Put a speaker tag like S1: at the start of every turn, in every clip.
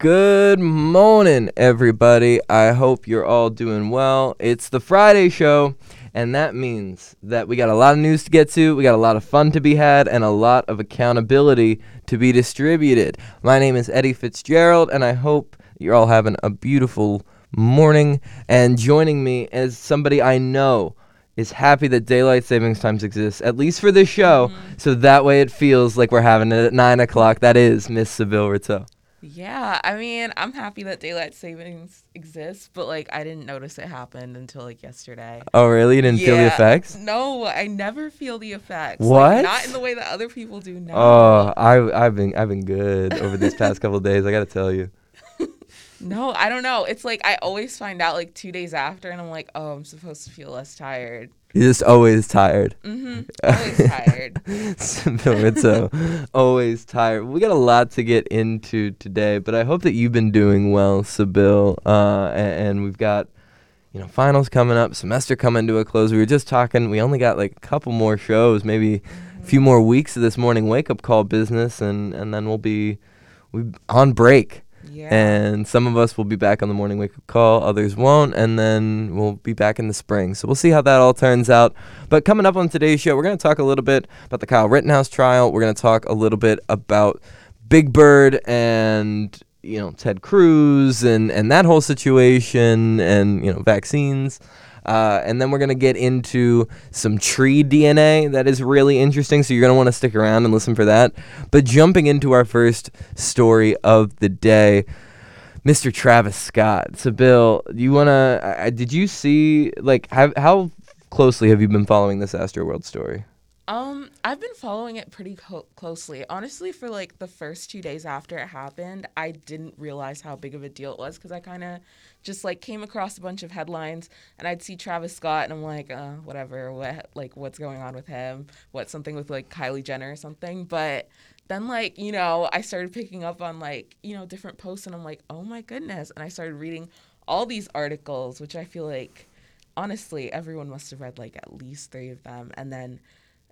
S1: Good morning, everybody. I hope you're all doing well. It's the Friday show, and that means that we got a lot of news to get to, we got a lot of fun to be had, and a lot of accountability to be distributed. My name is Eddie Fitzgerald, and I hope you're all having a beautiful morning. And joining me is somebody I know is happy that daylight savings times exists, at least for this show, mm-hmm. so that way it feels like we're having it at 9 o'clock. That is Miss Sybille Rateau.
S2: Yeah, I mean, I'm happy that daylight savings exists, but like I didn't notice it happened until like yesterday.
S1: Oh, really? You didn't feel the effects?
S2: No, I never feel the effects. like,
S1: What?
S2: not in the way that other people do now.
S1: Oh, I I've been I've been good over these past couple of days. I gotta tell you.
S2: No, I don't know. It's like I always find out like two days after, and I'm like, oh, I'm supposed to feel less tired.
S1: You're just always tired.
S2: Mm-hmm. Always tired.
S1: Sybille Rateau, always tired. We got a lot to get into today, but I hope that you've been doing well, Sybille. Uh, a- and, we've got, you know, finals coming up, semester coming to a close. We were just talking. We only got like a couple more shows, maybe a few more weeks of this morning wake up call business, and and then we'll be we on break. And some of us will be back on the morning wake up call, others won't, and then we'll be back in the spring. So we'll see how that all turns out. But coming up on today's show, we're going to talk a little bit about the Kyle Rittenhouse trial. We're going to talk a little bit about Big Bird and you know Ted Cruz and and that whole situation and you know vaccines. Uh, and then we're going to get into some tree DNA that is really interesting. So you're going to want to stick around and listen for that. But jumping into our first story of the day, Mr. Travis Scott. So, Bill, you want to, did you see, like, have, how closely have you been following this Astroworld story?
S2: I've been following it pretty co- closely. Honestly, for like the first two days after it happened, I didn't realize how big of a deal it was because I kind of just like came across a bunch of headlines and I'd see Travis Scott and I'm like, uh, whatever, what like what's going on with him? What something with like Kylie Jenner or something? But then like you know I started picking up on like you know different posts and I'm like, oh my goodness, and I started reading all these articles, which I feel like honestly everyone must have read like at least three of them, and then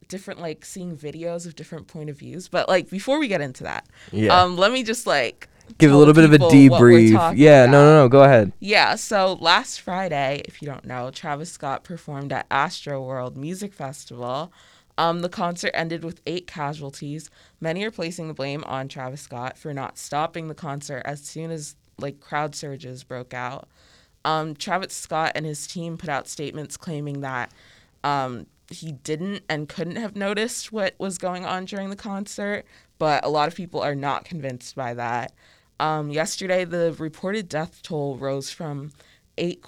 S2: different like seeing videos of different point of views. But like before we get into that,
S1: Yeah.
S2: um, let me just like
S1: Give a little bit of a
S2: people what we're
S1: debrief. Yeah, no, no, no, go ahead.
S2: Yeah, so last Friday, if you don't know, Travis Scott performed at Astroworld Music Festival. Um, the concert ended with eight casualties. Many are placing the blame on Travis Scott for not stopping the concert as soon as like crowd surges broke out. Um, Travis Scott and his team put out statements claiming that um, he didn't and couldn't have noticed what was going on during the concert, but a lot of people are not convinced by that. Um, yesterday, the reported death toll rose from eight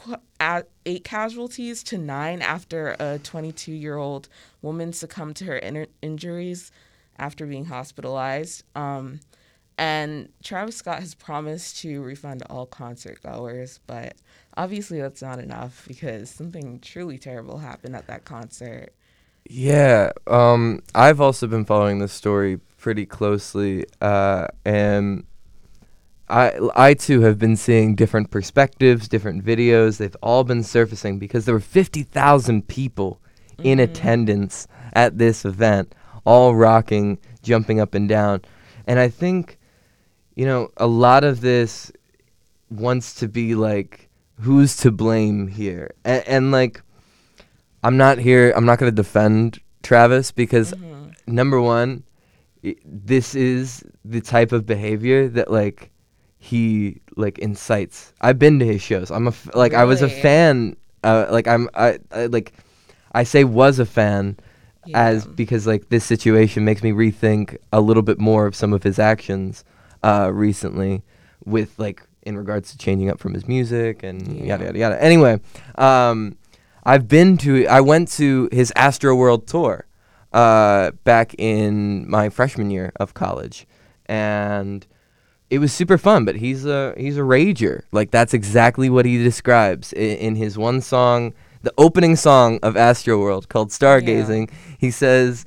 S2: eight casualties to nine after a 22 year old woman succumbed to her inner injuries after being hospitalized. Um, and Travis Scott has promised to refund all concert goers, but obviously that's not enough because something truly terrible happened at that concert.
S1: Yeah, um, I've also been following this story pretty closely, uh, and I, I too have been seeing different perspectives, different videos. They've all been surfacing because there were 50,000 people in
S2: Mhm.
S1: attendance at this event, all rocking, jumping up and down. And I think, you know, a lot of this wants to be like, who's to blame here? And, and like, I'm not here, I'm not going to defend Travis because
S2: Mhm.
S1: number one, i- this is the type of behavior that like he like incites. I've been to his shows. I'm a f- like I was a fan. Uh, like I'm I, I like I say was a fan as because like this situation makes me rethink a little bit more of some of his actions uh, recently with like in regards to changing up from his music and yada
S2: Yeah.
S1: yada yada. Anyway, um, I've been to I went to his Astroworld tour uh, back in my freshman year of college, and it was super fun. But he's a he's a rager. Like that's exactly what he describes in, in his one song, the opening song of Astroworld called Stargazing. He says.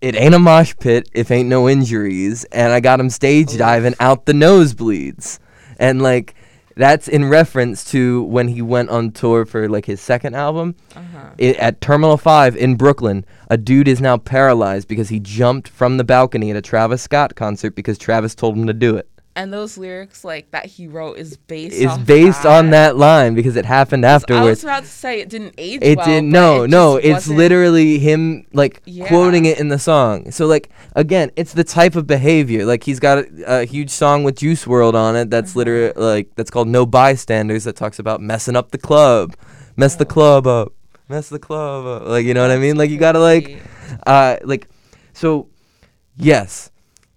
S1: It ain't a mosh pit if ain't no injuries, and I got him stage diving out the nosebleeds, and like that's in reference to when he went on tour for like his second album
S2: Uh-huh.
S1: i at Terminal 5 in Brooklyn, a dude is now paralyzed because he jumped from the balcony at a Travis Scott concert because Travis told him to do it.
S2: And those lyrics like that he wrote is based
S1: is based on that line because it happened afterwards.
S2: I was about to say it didn't age
S1: It
S2: well.
S1: didn't. No,
S2: it
S1: no. It's literally him like quoting it in the song. So like again, it's the type of behavior. Like he's got a, a huge song with Juice WRLD on it. That's
S2: Uh-huh.
S1: literally like that's called No Bystanders. That talks about messing up the club, mess the
S2: Oh.
S1: club up, mess the club up. Like you know what I mean? Like you gotta like, uh, like, so yes,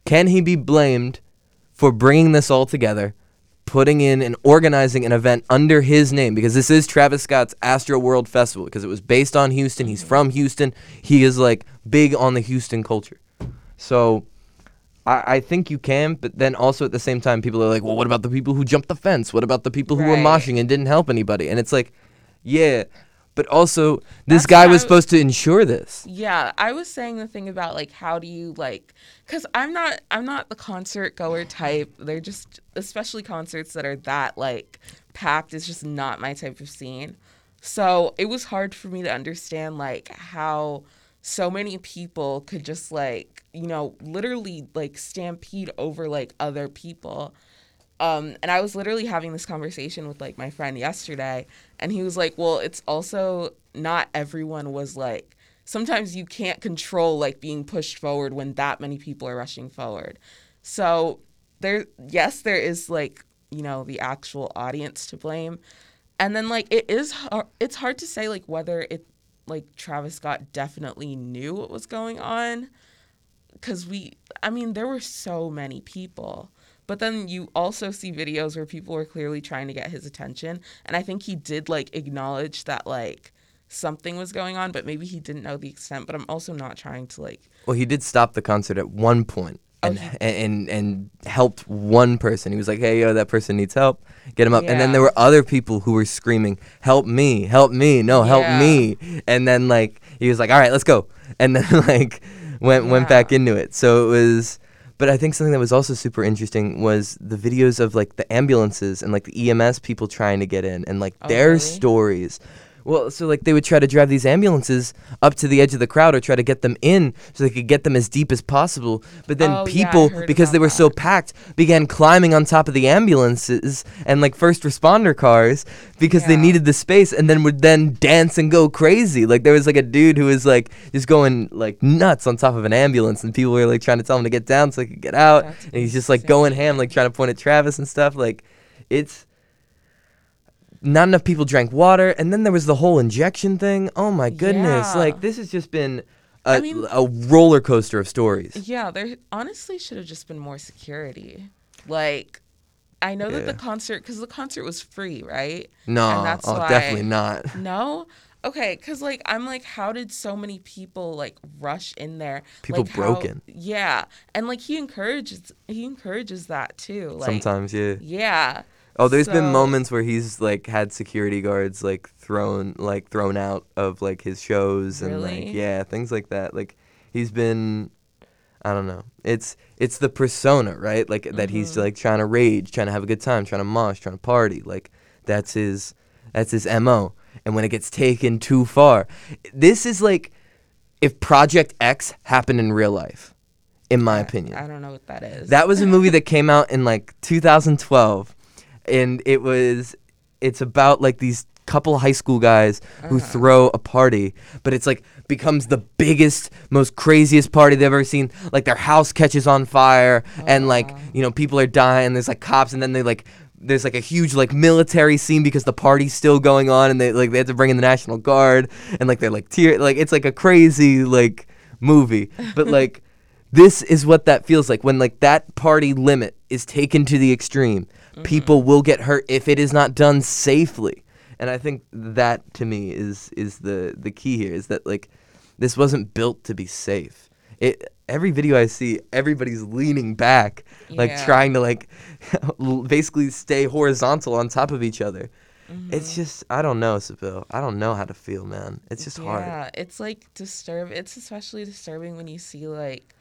S1: can he be blamed for bringing this all together? putting in and organizing an event under his name because this is Travis Scott's Astroworld Festival because it was based on Houston. He's from Houston. He is like big on the Houston culture. So I, I think you can, but then also at the same time, people are like, well, what about the people who jumped the fence? What about the people who were
S2: Right.
S1: moshing and didn't help anybody? And it's like, yeah, but also this
S2: That's
S1: guy was
S2: I-
S1: supposed to ensure this.
S2: Yeah, I was saying the thing about like how do you like cuz I'm not I'm not the concert goer type. They're just especially concerts that are that like packed is just not my type of scene. So, it was hard for me to understand like how so many people could just like, you know, literally like stampede over like other people. Um, and I was literally having this conversation with like my friend yesterday, and he was like, "Well, it's also not everyone was like. Sometimes you can't control like being pushed forward when that many people are rushing forward. So there, yes, there is like you know the actual audience to blame, and then like it is it's hard to say like whether it like Travis Scott definitely knew what was going on because we i mean there were so many people but then you also see videos where people were clearly trying to get his attention and i think he did like acknowledge that like something was going on but maybe he didn't know the extent but i'm also not trying to like
S1: Well, he did stop the concert at one point
S2: Oh,
S1: and, and and helped one person. He was like, "Hey, yo, that person needs help. Get him up." And then there were other people who were screaming, "Help me! Help me! No, help
S2: Yeah.
S1: me!" And then like he was like, "All right, let's go," and then like went went back into it. So it was. But I think something that was also super interesting was the videos of like the ambulances and like the EMS people trying to get in and like
S2: Oh,
S1: their
S2: really?
S1: stories. Well, so like they would try to drive these ambulances up to the edge of the crowd or try to get them in so they could get them as deep as possible. But then
S2: Oh,
S1: people,
S2: heard
S1: because they were so packed, began climbing on top of the ambulances and like first responder cars because they needed the space and then would then dance and go crazy. Like there was like a dude who was like just going like nuts on top of an ambulance and people were like trying to tell him to get down so he could get out.
S2: That's
S1: and he's just like going ham, like trying to point at Travis and stuff. Like it's not enough people drank water and then there was the whole injection thing oh my goodness
S2: Yeah.
S1: like this has just been a,
S2: I mean-
S1: a roller coaster of stories
S2: yeah there honestly should have just been more security like i know that the concert because the concert was free right
S1: no
S2: and that's
S1: oh
S2: why-
S1: definitely not
S2: No? Okay, because, like, I'm like, how did so many people, like, rush in there?
S1: People
S2: Like,
S1: broke
S2: how- Yeah. And, like, he encourages, he encourages that, too. Like,
S1: sometimes yeah
S2: Yeah.
S1: Oh there's been moments where he's like had security guards like thrown like thrown out of like his shows and like yeah things like that like he's been I don't know. It's it's the persona, right? Like that he's
S2: Mm-hmm.
S1: like trying to rage, trying to have a good time, trying to mosh, trying to party. Like that's his that's his MO. And when it gets taken too far, this is like if Project X happened in real life, in my opinion.
S2: I don't know what that is.
S1: That was a movie that came out in like 2012, and it was it's about like these couple high school guys who
S2: Uh-huh.
S1: throw a party, but it's like becomes the biggest, most craziest party they've ever seen. Like their house catches on fire, and like you know people are dying. There's like cops, and then they like there's like a huge like military scene because the party's still going on, and they like they have to bring in the national guard, and like they're like tear like it's like a crazy like movie, but like this is what that feels like when like that party limit is taken to the extreme people will get hurt if it is not done safely and i think that to me is is the the key here is that like this wasn't built to be safe it every video i see everybody's leaning back like
S2: Yeah.
S1: trying to like basically stay horizontal on top of each other
S2: Mm-hmm.
S1: it's just i don't know Sybille. i don't know how to feel man it's just hard
S2: Yeah, it's like disturb. It's especially disturbing when you see like,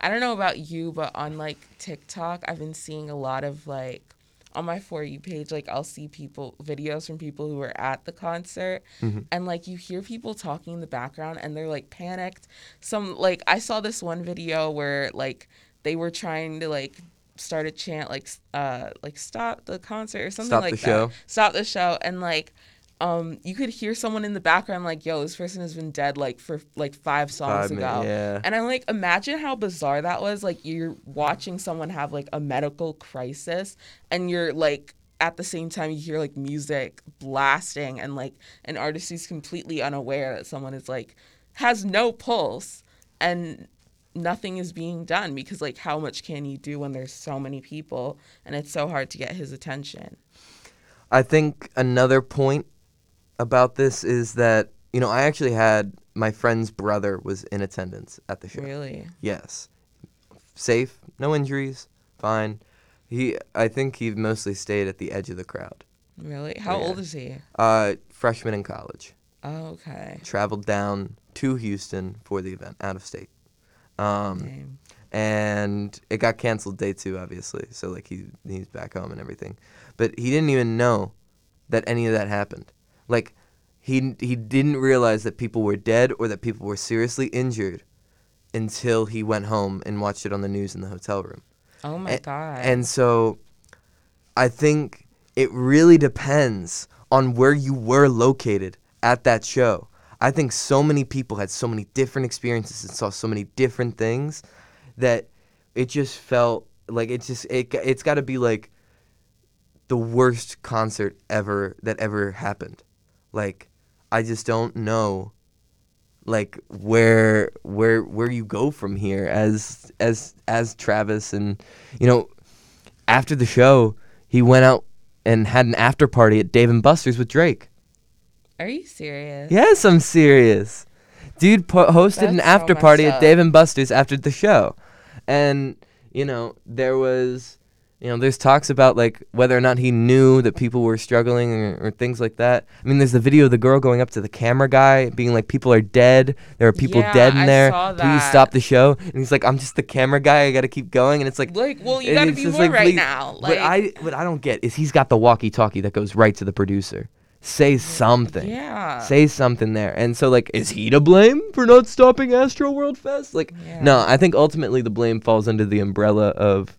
S2: I don't know about you, but on like TikTok, I've been seeing a lot of like on my for you page, like I'll see people videos from people who were at the concert,
S1: Mm-hmm.
S2: and like you hear people talking in the background, and they're like panicked. Some like I saw this one video where like they were trying to like start a chant like uh like stop the concert or something
S1: Stop
S2: like
S1: the
S2: that.
S1: show.
S2: Stop the show and like um you could hear someone in the background like yo this person has been dead like for like five songs
S1: Five
S2: ago.
S1: yeah.
S2: And I'm like imagine how bizarre that was like you're watching someone have like a medical crisis and you're like at the same time you hear like music blasting and like an artist who's completely unaware that someone is like has no pulse and nothing is being done because like how much can you do when there's so many people and it's so hard to get his attention
S1: I think another point about this is that you know I actually had my friend's brother was in attendance at the show.
S2: really
S1: Yes, safe, no injuries, fine. He, I think he mostly stayed at the edge of the crowd.
S2: really how
S1: Yeah.
S2: old is he
S1: Uh, freshman in college,
S2: oh, okay
S1: traveled down to Houston for the event, out of state. Um, and it got canceled day two, obviously. So like he he's back home and everything, but he didn't even know that any of that happened. Like he he didn't realize that people were dead or that people were seriously injured until he went home and watched it on the news in the hotel room.
S2: oh my god
S1: And so I think it really depends on where you were located at that show. I think so many people had so many different experiences and saw so many different things that it just felt like it just it it's got to be like the worst concert ever that ever happened. Like I just don't know like where where where you go from here as as as Travis and you know after the show he went out and had an after party at Dave and Buster's with Drake.
S2: are you serious
S1: Yes, I'm serious. Dude po- hosted an
S2: That's so
S1: after party
S2: messed
S1: at. Dave and Buster's after the show. And you know, there was you know, there's talks about like whether or not he knew that people were struggling or, or things like that. I mean, there's the video of the girl going up to the camera guy being like, "People are dead. There are people
S2: Yeah,
S1: dead in
S2: I
S1: there. Please stop the show." And he's like, "I'm just the camera guy. I got to keep going." And it's like,
S2: like well you gotta be more
S1: like,
S2: right
S1: please-
S2: now
S1: what
S2: like
S1: I what I don't get is he's got the walkie-talkie that goes right to the producer. Say something.
S2: yeah
S1: Say something there. And so like is he to blame for not stopping Astroworld Fest? Like
S2: Yeah.
S1: no, I think ultimately the blame falls under the umbrella of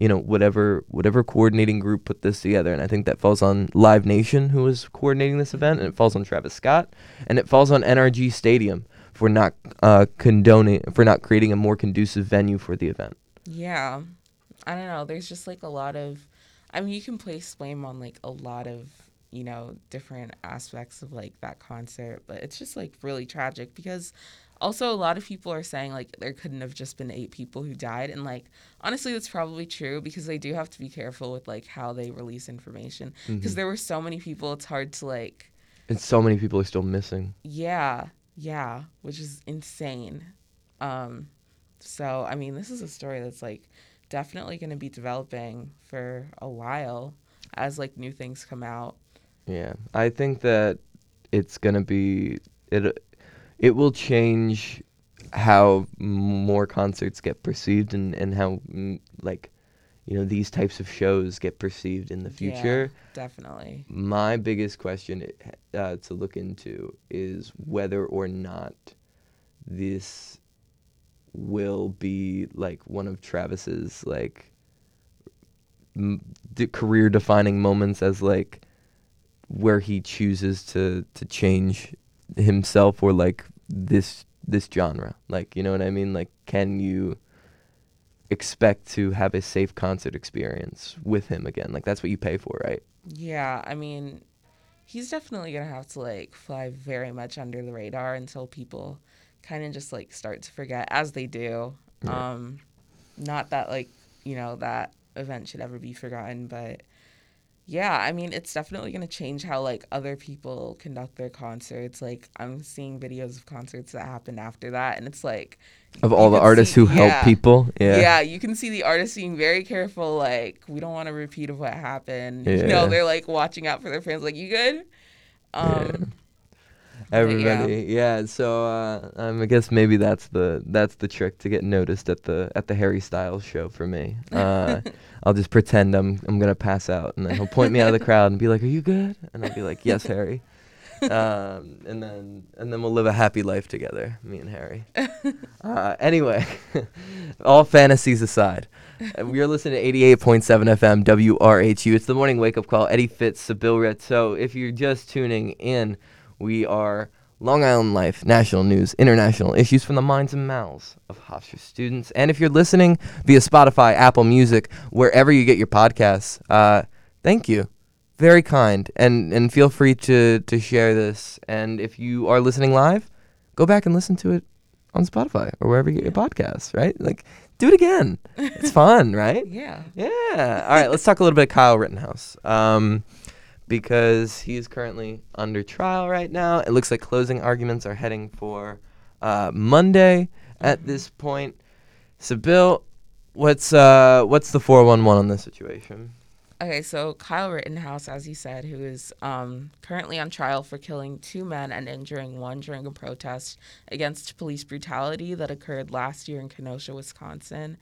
S1: you know whatever whatever coordinating group put this together and I think that falls on Live Nation who was coordinating this event and it falls on Travis Scott and it falls on NRG Stadium for not uh, condoning for not creating a more conducive venue for the event.
S2: Yeah. I don't know. There's just like a lot of I mean you can place blame on like a lot of, you know, different aspects of like that concert, but it's just like really tragic because also a lot of people are saying like there couldn't have just been eight people who died and like honestly that's probably true because they do have to be careful with like how they release information because there were so many people it's hard to like
S1: And so many people are still missing.
S2: yeah, yeah, which is insane. Um, so I mean, this is a story that's like definitely going to be developing for a while as like new things come out.
S1: Yeah, I think that it's gonna be it. It will change how more concerts get perceived and and how mm, like you know these types of shows get perceived in the future.
S2: Yeah, definitely.
S1: My biggest question uh, to look into is whether or not this will be like one of Travis's like m- de- career defining moments as like where he chooses to to change himself or like this this genre. Like you know what i mean? Like can you expect to have a safe concert experience with him again? Like that's what you pay for right?
S2: Yeah, I mean, he's definitely gonna have to like fly very much under the radar until people kind of just like start to forget, as they do. Um, not that like you know that event should ever be forgotten, but yeah, I mean, it's definitely gonna change how like other people conduct their concerts. Like I'm seeing videos of concerts that happened after that, and it's like
S1: of all the artists
S2: see-
S1: who help people
S2: Yeah.
S1: yeah
S2: you can see the artists being very careful. Like, we don't want a repeat of what happened. You
S1: Yeah.
S2: know, they're like watching out for their fans. Like, you good? Um,
S1: everybody yeah, so uh um, i guess maybe that's the that's the trick to get noticed at the at the harry styles show for me uh i'll just pretend i'm i'm gonna pass out and then he'll point me out of the crowd and be like are you good and i'll be like yes harry um, and then and then we'll live a happy life together, me and Harry. uh, anyway, all fantasies aside, uh, we are listening to 88.7 FM WRHU. It's the morning wake up call. Eddie Fitz, Sybille So if you're just tuning in, we are Long Island Life, national news, international issues from the minds and mouths of Hofstra students. And if you're listening via Spotify, Apple Music, wherever you get your podcasts, uh, thank you. Very kind. And and feel free to to share this. And if you are listening live go back and listen to it on spotify or wherever you get your podcasts right? Like do it again. It's fun right?
S2: Yeah.
S1: yeah. All right let's talk a little bit of kyle rittenhouse. Um because he is currently under trial right now it looks like closing arguments are heading for uh, monday at this point so bill what's uh what's the 411 on this situation
S2: Okay, so Kyle Rittenhouse, as you said, who is um, currently on trial for killing two men and injuring one during a protest against police brutality that occurred last year in Kenosha, Wisconsin.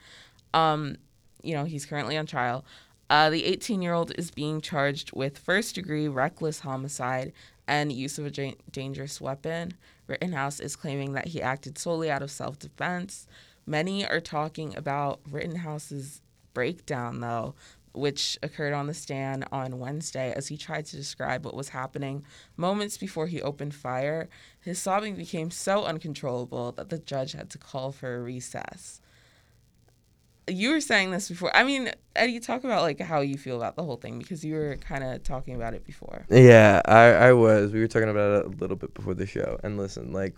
S2: Um, you know, he's currently on trial. Uh, the 18 year old is being charged with first degree reckless homicide and use of a da- dangerous weapon. Rittenhouse is claiming that he acted solely out of self defense. Many are talking about Rittenhouse's breakdown, though, which occurred on the stand on Wednesday as he tried to describe what was happening moments before he opened fire. His sobbing became so uncontrollable that the judge had to call for a recess. You were saying this before. I mean, Eddie, talk about like how you feel about the whole thing because you were kind of talking about it before.
S1: Yeah, I, I was. We were talking about it a little bit before the show. And listen, like,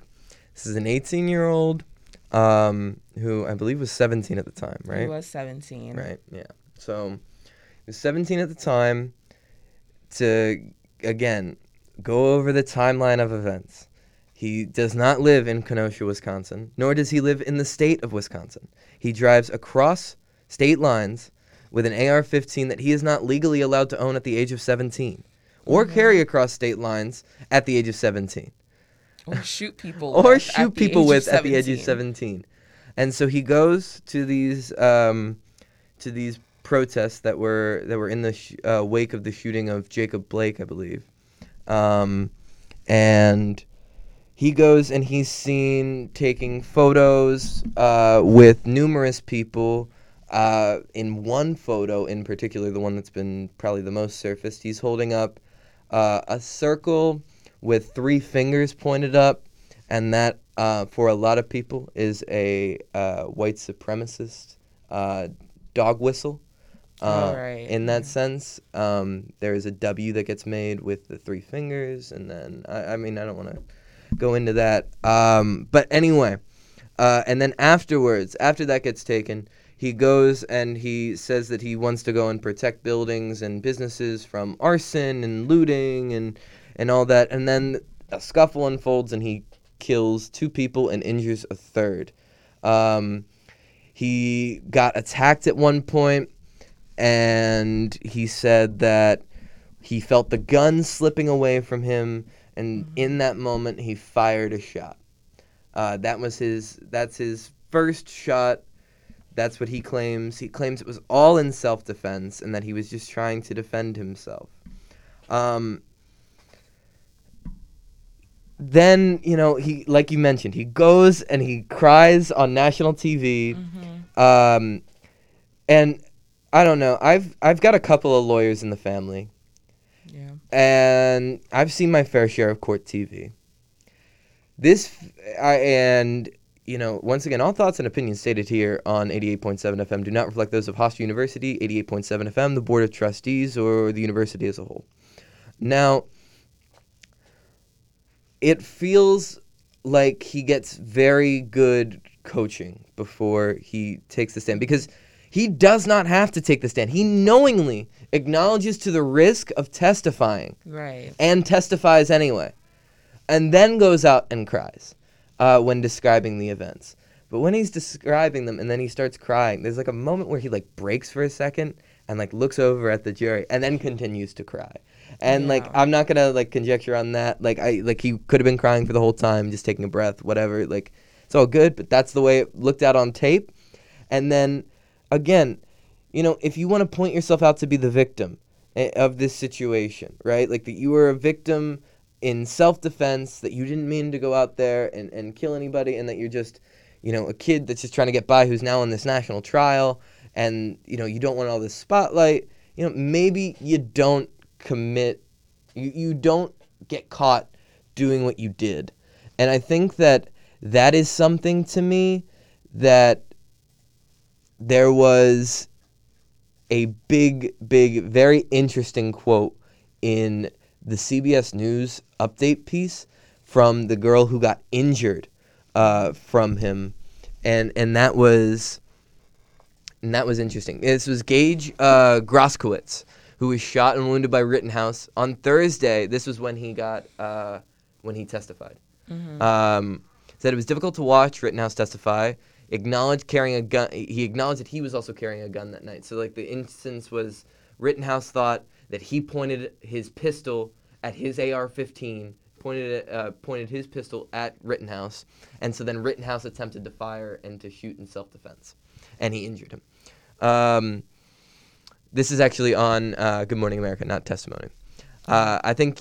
S1: this is an 18 year old um, who I believe was 17 at the time, right?
S2: He was 17.
S1: Right, yeah. So he was 17 at the time to, again, go over the timeline of events. He does not live in Kenosha, Wisconsin, nor does he live in the state of Wisconsin. He drives across state lines with an AR 15 that he is not legally allowed to own at the age of 17 or carry across state lines at the age of 17
S2: Or shoot people.
S1: or shoot people with at the age of
S2: 17.
S1: 17 and so he goes to these um, to these protests that were that were in the sh- uh, wake of the shooting of Jacob Blake I believe um, and he goes and he's seen taking photos uh, with numerous people uh, in one photo in particular the one that's been probably the most surfaced he's holding up uh, a circle with three fingers pointed up, and that uh, for a lot of people is a uh, white supremacist uh, dog whistle.
S2: Right,
S1: In that sense, um, there is a W that gets made with the three fingers, and then I, I mean I don't want to go into that, um, but anyway, uh, and then afterwards, after that gets taken, he goes and he says that he wants to go and protect buildings and businesses from arson and looting and and all that. And then a scuffle unfolds and he kills two people and injures a third. Um, he got attacked at one point, and he said that he felt the gun slipping away from him, and in that moment he fired a shot. Uh, that was his. That's his first shot. That's what he claims. He claims it was all in self-defense and that he was just trying to defend himself. Um, then you know he, like you mentioned, he goes and he cries on national TV.
S2: Mm-hmm.
S1: Um, and I don't know. I've I've got a couple of lawyers in the family. And I've seen my fair share of court TV. This, I, and you know, once again, all thoughts and opinions stated here on 88.7 FM do not reflect those of Hofstra University, 88.7 FM, the Board of Trustees, or the university as a whole. Now, it feels like he gets very good coaching before he takes the stand because he does not have to take the stand. He knowingly acknowledges to the risk of testifying
S2: Right.
S1: and testifies anyway, and then goes out and cries uh, when describing the events. But when he's describing them and then he starts crying, there's like a moment where he like breaks for a second and like looks over at the jury and then continues to cry. And like I'm not gonna like conjecture on that. Like I like he could have been crying for the whole time, just taking a breath, whatever. Like it's all good, but that's the way it looked out on tape. And then again, you know, if you want to point yourself out to be the victim eh, of this situation, right? Like that you were a victim in self-defense that you didn't mean to go out there and, and kill anybody and that you're just you know a kid that's just trying to get by who's now on this national trial and you know you don't want all this spotlight you know maybe you don't commit you, you don't get caught doing what you did and i think that that is something to me that there was a big big very interesting quote in the CBS News update piece from the girl who got injured uh, from him, and and that was and that was interesting. This was Gaige uh, Grosskreutz, who was shot and wounded by Rittenhouse on Thursday. This was when he got uh, when he testified. Um, said it was difficult to watch Rittenhouse testify. Acknowledged carrying a gun. He acknowledged that he was also carrying a gun that night. So like the instance was Rittenhouse thought that he pointed his pistol at his AR-15, pointed uh, pointed his pistol at Rittenhouse, and so then Rittenhouse attempted to fire and to shoot in self-defense, and he injured him. Um, this is actually on uh, Good Morning America, not testimony. Uh, I think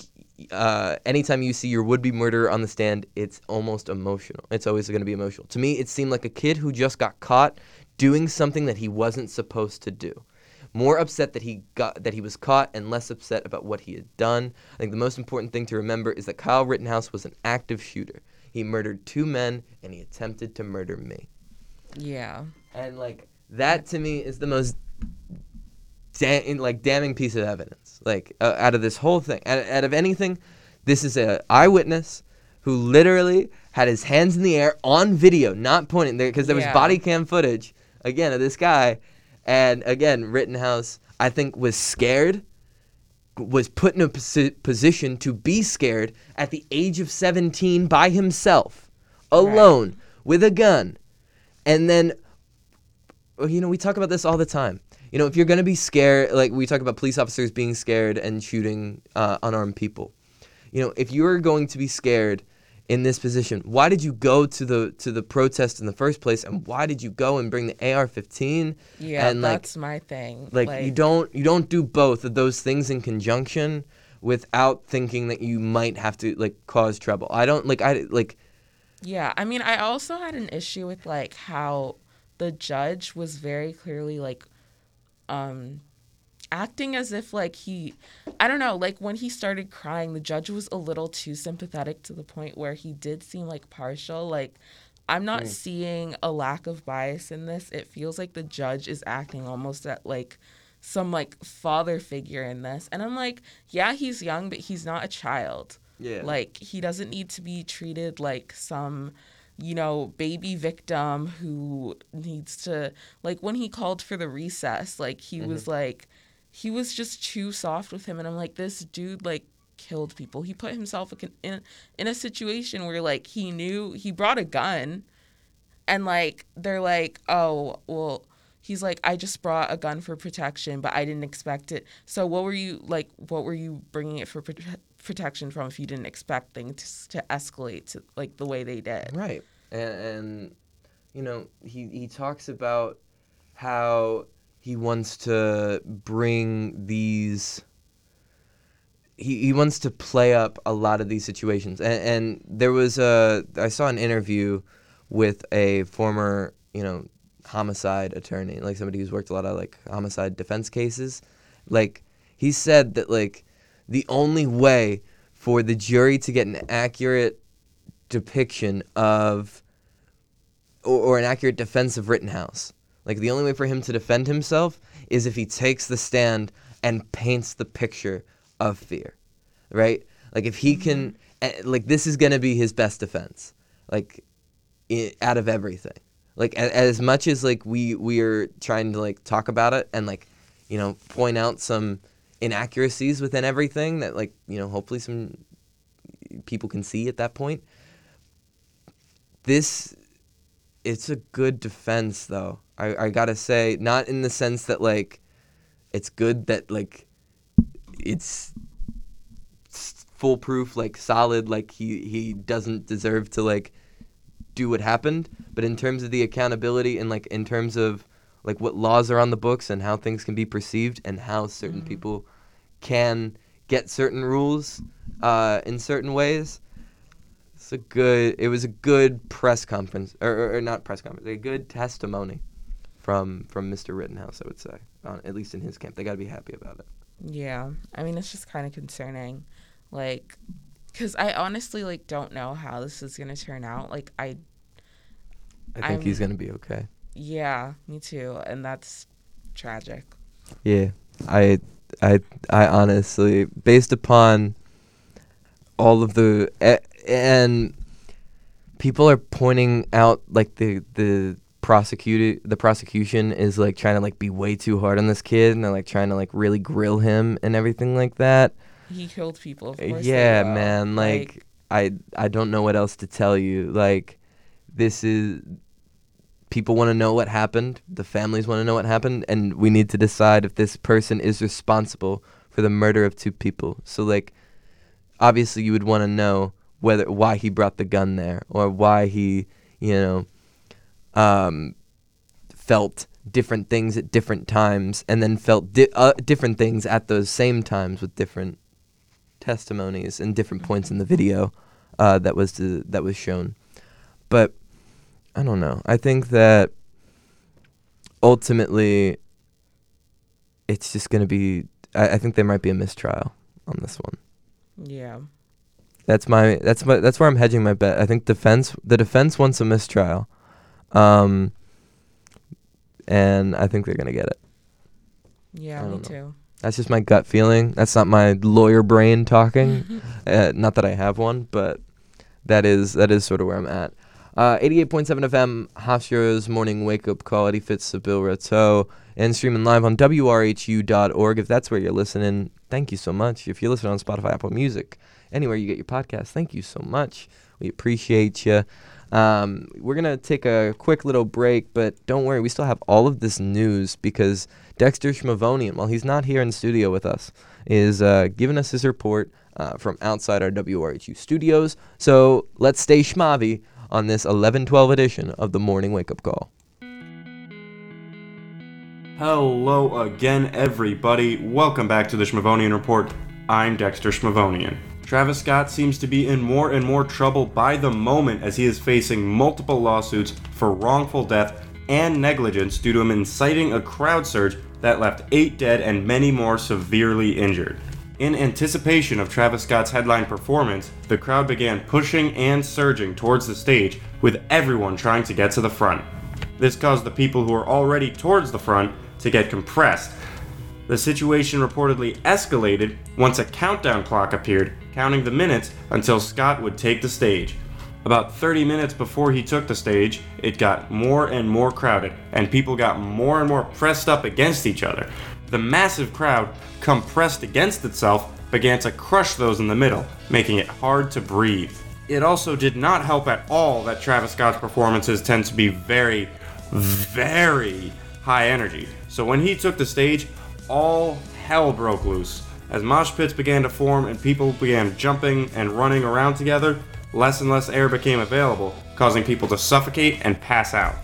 S1: uh, anytime you see your would-be murderer on the stand, it's almost emotional. It's always going to be emotional. To me, it seemed like a kid who just got caught doing something that he wasn't supposed to do. More upset that he got that he was caught, and less upset about what he had done. I think the most important thing to remember is that Kyle Rittenhouse was an active shooter. He murdered two men, and he attempted to murder me.
S2: Yeah.
S1: And like that to me is the most da- like damning piece of evidence. Like uh, out of this whole thing, out, out of anything, this is a eyewitness who literally had his hands in the air on video, not pointing there because there was
S2: Yeah.
S1: body cam footage again of this guy, and again Rittenhouse I think was scared. Was put in a posi- position to be scared at the age of 17 by himself, alone, with a gun. And then you know, we talk about this all the time. You know, if you're going to be scared, like we talk about police officers being scared and shooting uh, unarmed people. You know, if you're going to be scared in this position, why did you go to the to the protest in the first place, and why did you go and bring the AR-15?
S2: Yeah,
S1: and like
S2: that's my thing.
S1: like, you don't you don't do both of those things in conjunction without thinking that you might have to like cause trouble. I don't like I like
S2: Yeah, I mean, I also had an issue with like how the judge was very clearly like um acting as if like he I don't know, like when he started crying, the judge was a little too sympathetic to the point where he did seem like partial. Like I'm not seeing a lack of bias in this. It feels like the judge is acting almost at like some like father figure in this. And I'm like, yeah, he's young, but he's not a child.
S1: yeah.
S2: Like he doesn't need to be treated like some, you know, baby victim who needs to like when he called for the recess, like he was mm-hmm. like he was just too soft with him and I'm like this dude like killed people. He put himself in in, in a situation where like he knew he brought a gun and like they're like, "Oh, well, he's like I just brought a gun for protection, but I didn't expect it." So what were you like what were you bringing it for prote- protection from if you didn't expect things to escalate to like the way they did?
S1: Right. And, and you know, he, he talks about how he wants to bring these he, he wants to play up a lot of these situations. And, and there was a I saw an interview with a former, you know, homicide attorney, like somebody who's worked a lot of like homicide defense cases. Like he said that like the only way for the jury to get an accurate depiction of or, or an accurate defense of Rittenhouse. Like the only way for him to defend himself is if he takes the stand and paints the picture of fear, right? Like if he can, eh, like this is gonna be his best defense, like i out of everything. Like a, as much as like we we are trying to like talk about it and like you know point out some inaccuracies within everything that like you know hopefully some people can see at that point. This it's a good defense though. I, I gotta say not in the sense that like it's good that like it's foolproof like solid like he he doesn't deserve to like do what happened. But in terms of the accountability and like in terms of like what laws are on the books and how things can be perceived and how certain people can get certain rules uh, in certain ways. It's a good. It was a good press conference, or, or, or not press conference, a good testimony from from Mr. Rittenhouse. I would say, uh, at least in his camp, they got to be happy about it.
S2: Yeah, I mean it's just kind of concerning, like, because I honestly like don't know how this is gonna turn out. Like I,
S1: I think he's
S2: I'm-
S1: gonna be okay.
S2: Yeah, me too, and that's tragic.
S1: Yeah, I, I, I honestly, based upon all of the and people are pointing out like the the prosecuted the prosecution is like trying to like be way too hard on this kid and they're like trying to like really grill him and everything like that.
S2: He killed people. Of course
S1: yeah, man, like, I I don't know what else to tell you. Like this is people want to know what happened. The families want to know what happened and we need to decide if this person is responsible for the murder of two people. So like obviously you would want to know whether why he brought the gun there or why he, you know, um felt different things at different times and then felt di- uh, different things at those same times with different testimonies and different points in the video uh, that was to, that was shown. But I don't know. I think that ultimately it's just going to be. I, I think there might be a mistrial on this one.
S2: yeah,
S1: That's my. That's my. That's where I'm hedging my bet. I think defense. The defense wants a mistrial, um, and I think they're going to get it.
S2: yeah, me
S1: know.
S2: too.
S1: That's just my gut feeling. That's not my lawyer brain talking. uh, not that I have one, but that is that is sort of where I'm at. Uh, 88.7 FM, Hofstra's morning wake up call. Eddie Fitz, Bill Rateau, and streaming live on WRHU.org. If that's where you're listening, thank you so much. If you're listening on Spotify, Apple Music, anywhere you get your podcast, thank you so much. We appreciate you. Um, we're going to take a quick little break, but don't worry, we still have all of this news because Dexter Schmavonian, while he's not here in studio with us, is uh, giving us his report uh, from outside our WRHU studios. So let's stay schmavy on this 11-12 edition of the Morning Wake Up Call.
S3: Hello again, everybody. Welcome back to the Schmavonian Report. I'm Dexter Schmavonian. Travis Scott seems to be in more and more trouble by the moment as he is facing multiple lawsuits for wrongful death and negligence due to him inciting a crowd surge that left eight dead and many more severely injured. In anticipation of Travis Scott's headline performance, the crowd began pushing and surging towards the stage, with everyone trying to get to the front. This caused the people who were already towards the front to get compressed. The situation reportedly escalated once a countdown clock appeared, counting the minutes until Scott would take the stage. About 30 minutes before he took the stage, it got more and more crowded, and people got more and more pressed up against each other. The massive crowd, compressed against itself, began to crush those in the middle, making it hard to breathe. It also did not help at all that Travis Scott's performances tend to be very, very high energy. So when he took the stage, all hell broke loose. As mosh pits began to form and people began jumping and running around together, less and less air became available, causing people to suffocate and pass out.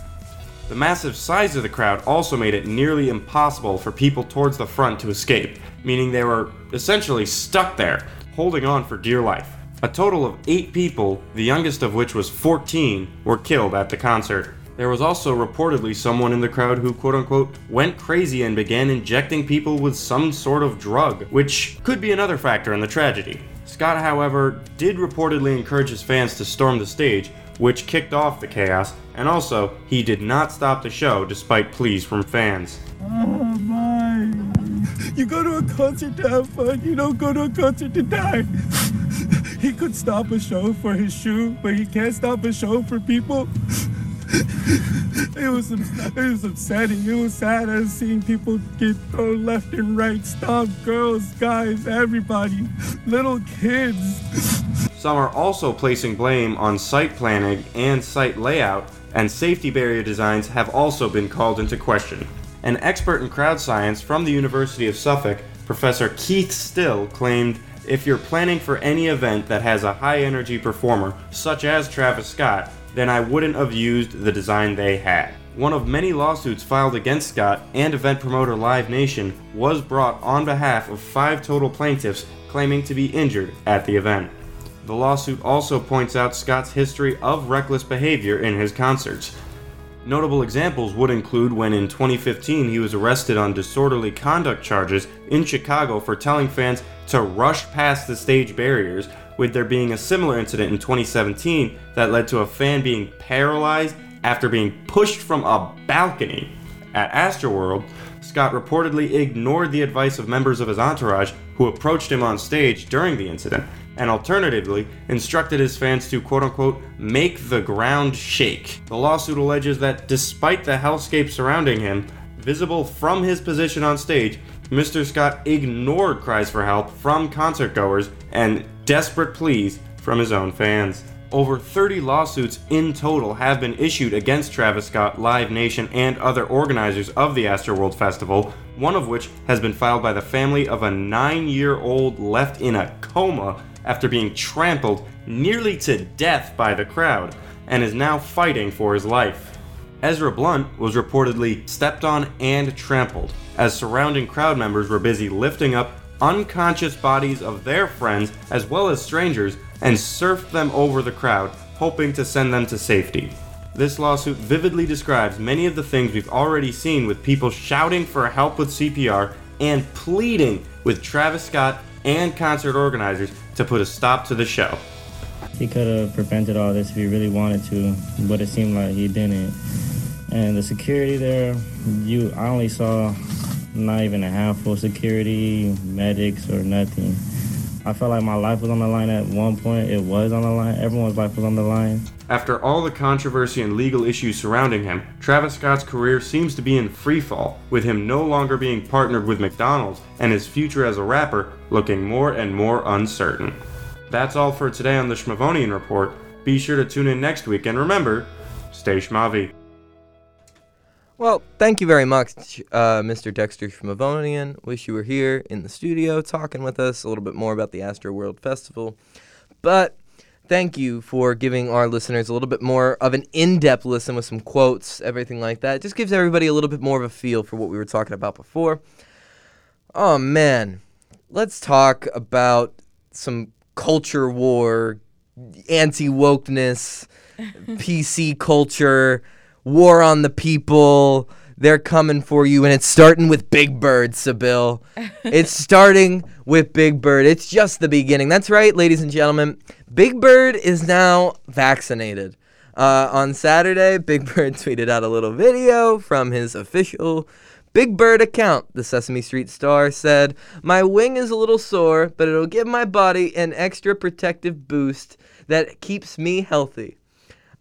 S3: The massive size of the crowd also made it nearly impossible for people towards the front to escape, meaning they were essentially stuck there, holding on for dear life. A total of eight people, the youngest of which was 14, were killed at the concert. There was also reportedly someone in the crowd who, quote unquote, went crazy and began injecting people with some sort of drug, which could be another factor in the tragedy. Scott, however, did reportedly encourage his fans to storm the stage, which kicked off the chaos, and also, he did not stop the show despite pleas from fans.
S4: Oh my. You go to a concert to have fun, you don't go to a concert to die. He could stop a show for his shoe, but he can't stop a show for people. It was it was upsetting. It was sad as seeing people get thrown left and right, stop girls, guys, everybody, little kids.
S3: Some are also placing blame on site planning and site layout, and safety barrier designs have also been called into question. An expert in crowd science from the University of Suffolk, Professor Keith Still, claimed if you're planning for any event that has a high energy performer, such as Travis Scott, then I wouldn't have used the design they had. one of many lawsuits filed against Scott and event promoter Live Nation was brought on behalf of five total plaintiffs claiming to be injured at the event. The lawsuit also points out Scott's history of reckless behavior in his concerts. Notable examples would include when in 2015 he was arrested on disorderly conduct charges in Chicago for telling fans to rush past the stage barriers, with there being a similar incident in 2017 that led to a fan being paralyzed after being pushed from a balcony. At Astroworld, Scott reportedly ignored the advice of members of his entourage who approached him on stage during the incident, and alternatively, instructed his fans to quote unquote make the ground shake. The lawsuit alleges that despite the hellscape surrounding him, visible from his position on stage, Mr. Scott ignored cries for help from concertgoers and desperate pleas from his own fans. Over 30 lawsuits in total have been issued against Travis Scott, Live Nation, and other organizers of the Astroworld Festival, one of which has been filed by the family of a nine year old left in a coma after being trampled nearly to death by the crowd, and is now fighting for his life. Ezra Blunt was reportedly stepped on and trampled, as surrounding crowd members were busy lifting up unconscious bodies of their friends as well as strangers and surfed them over the crowd, hoping to send them to safety. This lawsuit vividly describes many of the things we've already seen with people shouting for help with CPR and pleading with Travis Scott and concert organizers to put a stop to the show.
S5: He could have prevented all this if he really wanted to, but it seemed like he didn't. And the security there, you I only saw not even a handful of security, medics, or nothing. I felt like my life was on the line at one point. It was on the line. Everyone's life was on the line.
S3: After all the controversy and legal issues surrounding him, Travis Scott's career seems to be in freefall, with him no longer being partnered with McDonald's and his future as a rapper looking more and more uncertain. That's all for today on the Schmavonian Report. Be sure to tune in next week and remember, stay schmavi.
S1: Well, thank you very much, uh, Mr. Dexter Schmavonian. Wish you were here in the studio talking with us a little bit more about the Astroworld Festival. But thank you for giving our listeners a little bit more of an in depth listen with some quotes, everything like that. It just gives everybody a little bit more of a feel for what we were talking about before. Oh, man. Let's talk about some culture war, anti wokeness, PC culture war on the people. They're coming for you, and it's starting with Big Bird, Sybille. it's starting with Big Bird. It's just the beginning. That's right, ladies and gentlemen. Big Bird is now vaccinated. Uh, on Saturday, Big Bird tweeted out a little video from his official Big Bird account. The Sesame Street star said, My wing is a little sore, but it'll give my body an extra protective boost that keeps me healthy.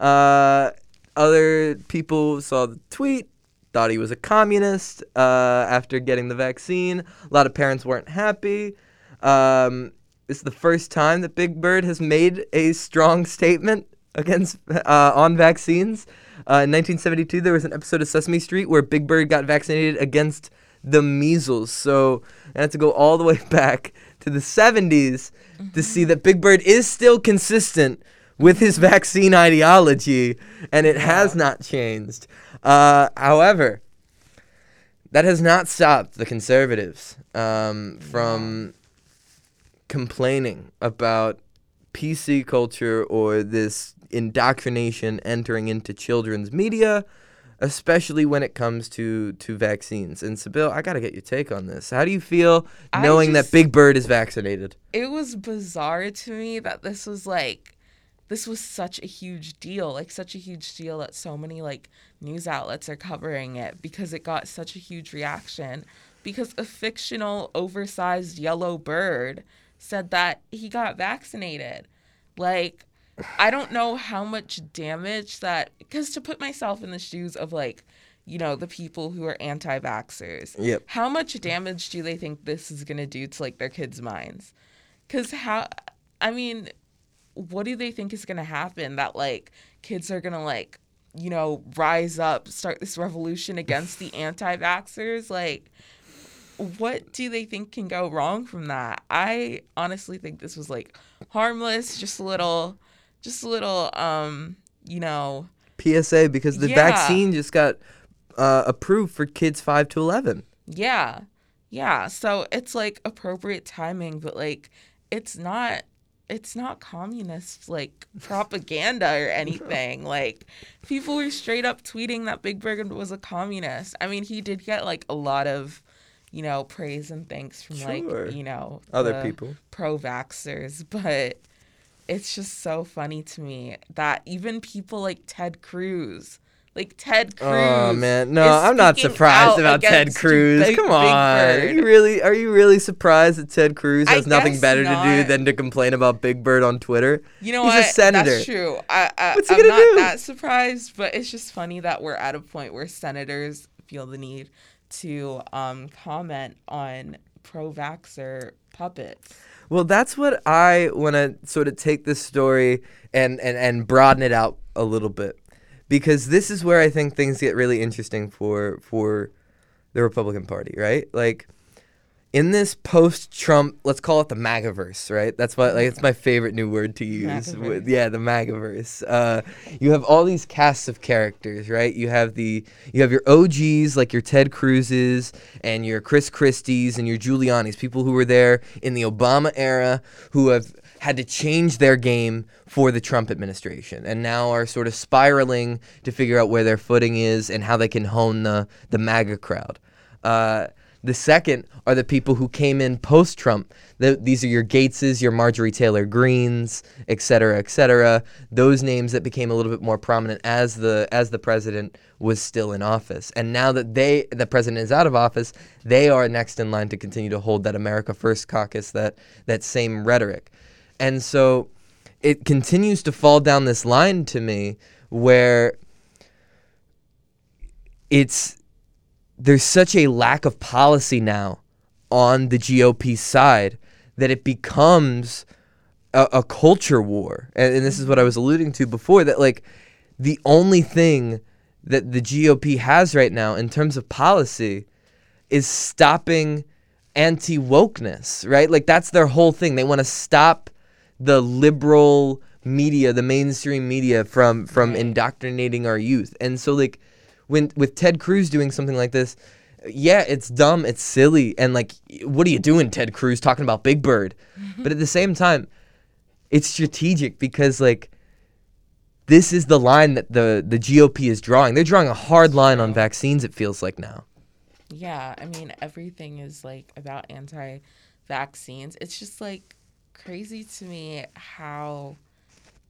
S1: Uh, other people saw the tweet, thought he was a communist uh, after getting the vaccine. A lot of parents weren't happy. Um, it's the first time that Big Bird has made a strong statement against uh, on vaccines. Uh, in 1972, there was an episode of Sesame Street where Big Bird got vaccinated against the measles. So I had to go all the way back to the 70s mm-hmm. to see that Big Bird is still consistent with his vaccine ideology, and it has not changed. Uh, however, that has not stopped the conservatives um, from complaining about PC culture or this indoctrination entering into children's media, especially when it comes to to vaccines. And Sybille, I gotta get your take on this. How do you feel knowing just, that Big Bird is vaccinated?
S2: It was bizarre to me that this was like this was such a huge deal, like such a huge deal that so many like news outlets are covering it because it got such a huge reaction because a fictional oversized yellow bird said that he got vaccinated. Like I don't know how much damage that cuz to put myself in the shoes of like you know the people who are anti-vaxxers.
S1: Yep.
S2: How much damage do they think this is going to do to like their kids' minds? Cuz how I mean what do they think is going to happen that like kids are going to like you know rise up start this revolution against the anti-vaxxers like what do they think can go wrong from that i honestly think this was like harmless just a little just a little um you know
S1: PSA because the
S2: Yeah.
S1: vaccine just got uh, approved for kids five to eleven.
S2: Yeah. Yeah. So it's like appropriate timing, but like it's not it's not communist like propaganda or anything. Like people were straight up tweeting that Big Bird was a communist. I mean, he did get like a lot of, you know, praise and thanks from
S1: Sure.
S2: like, you know,
S1: Other people.
S2: pro-vaxxers, but it's just so funny to me that even people like Ted Cruz, like Ted Cruz.
S1: Oh man, no, I'm not surprised about Ted Cruz.
S2: Big-
S1: Come on, are you really are you really surprised that Ted Cruz
S2: I
S1: has nothing
S2: guess
S1: better to do than to complain about Big Bird on Twitter?
S2: You know
S1: He's a
S2: what?
S1: senator.
S2: That's true. I, I,
S1: What's he
S2: I'm
S1: gonna
S2: not
S1: do?
S2: that surprised, but it's just funny that we're at a point where senators feel the need to um, comment on pro-vaxxer puppets.
S1: Well, that's what I want to sort of take this story and, and, and broaden it out a little bit. Because this is where I think things get really interesting for for the Republican Party, right? Like in this post-Trump, let's call it the MAGAverse, right? That's what like it's my favorite new word to use. With, yeah, the MAGAverse. Uh, you have all these casts of characters, right? You have the you have your OGs like your Ted Cruz's and your Chris Christie's and your Giuliani's, people who were there in the Obama era who have had to change their game for the Trump administration and now are sort of spiraling to figure out where their footing is and how they can hone the the MAGA crowd. Uh, the second are the people who came in post Trump. The, these are your Gateses, your Marjorie Taylor Greenes, et cetera, et cetera. Those names that became a little bit more prominent as the as the president was still in office. And now that they the president is out of office, they are next in line to continue to hold that America First caucus, that that same rhetoric. And so it continues to fall down this line to me where it's there's such a lack of policy now on the GOP side that it becomes a, a culture war. And, and this is what I was alluding to before that, like, the only thing that the GOP has right now in terms of policy is stopping anti wokeness, right? Like, that's their whole thing. They want to stop the liberal media, the mainstream media from from indoctrinating our youth. And so like when with Ted Cruz doing something like this, yeah, it's dumb, it's silly, and like what are you doing, Ted Cruz, talking about Big Bird? But at the same time, it's strategic because like this is the line that the the GOP is drawing. They're drawing a hard line on vaccines. It feels like now.
S2: Yeah, I mean everything is like about anti-vaccines. It's just like crazy to me how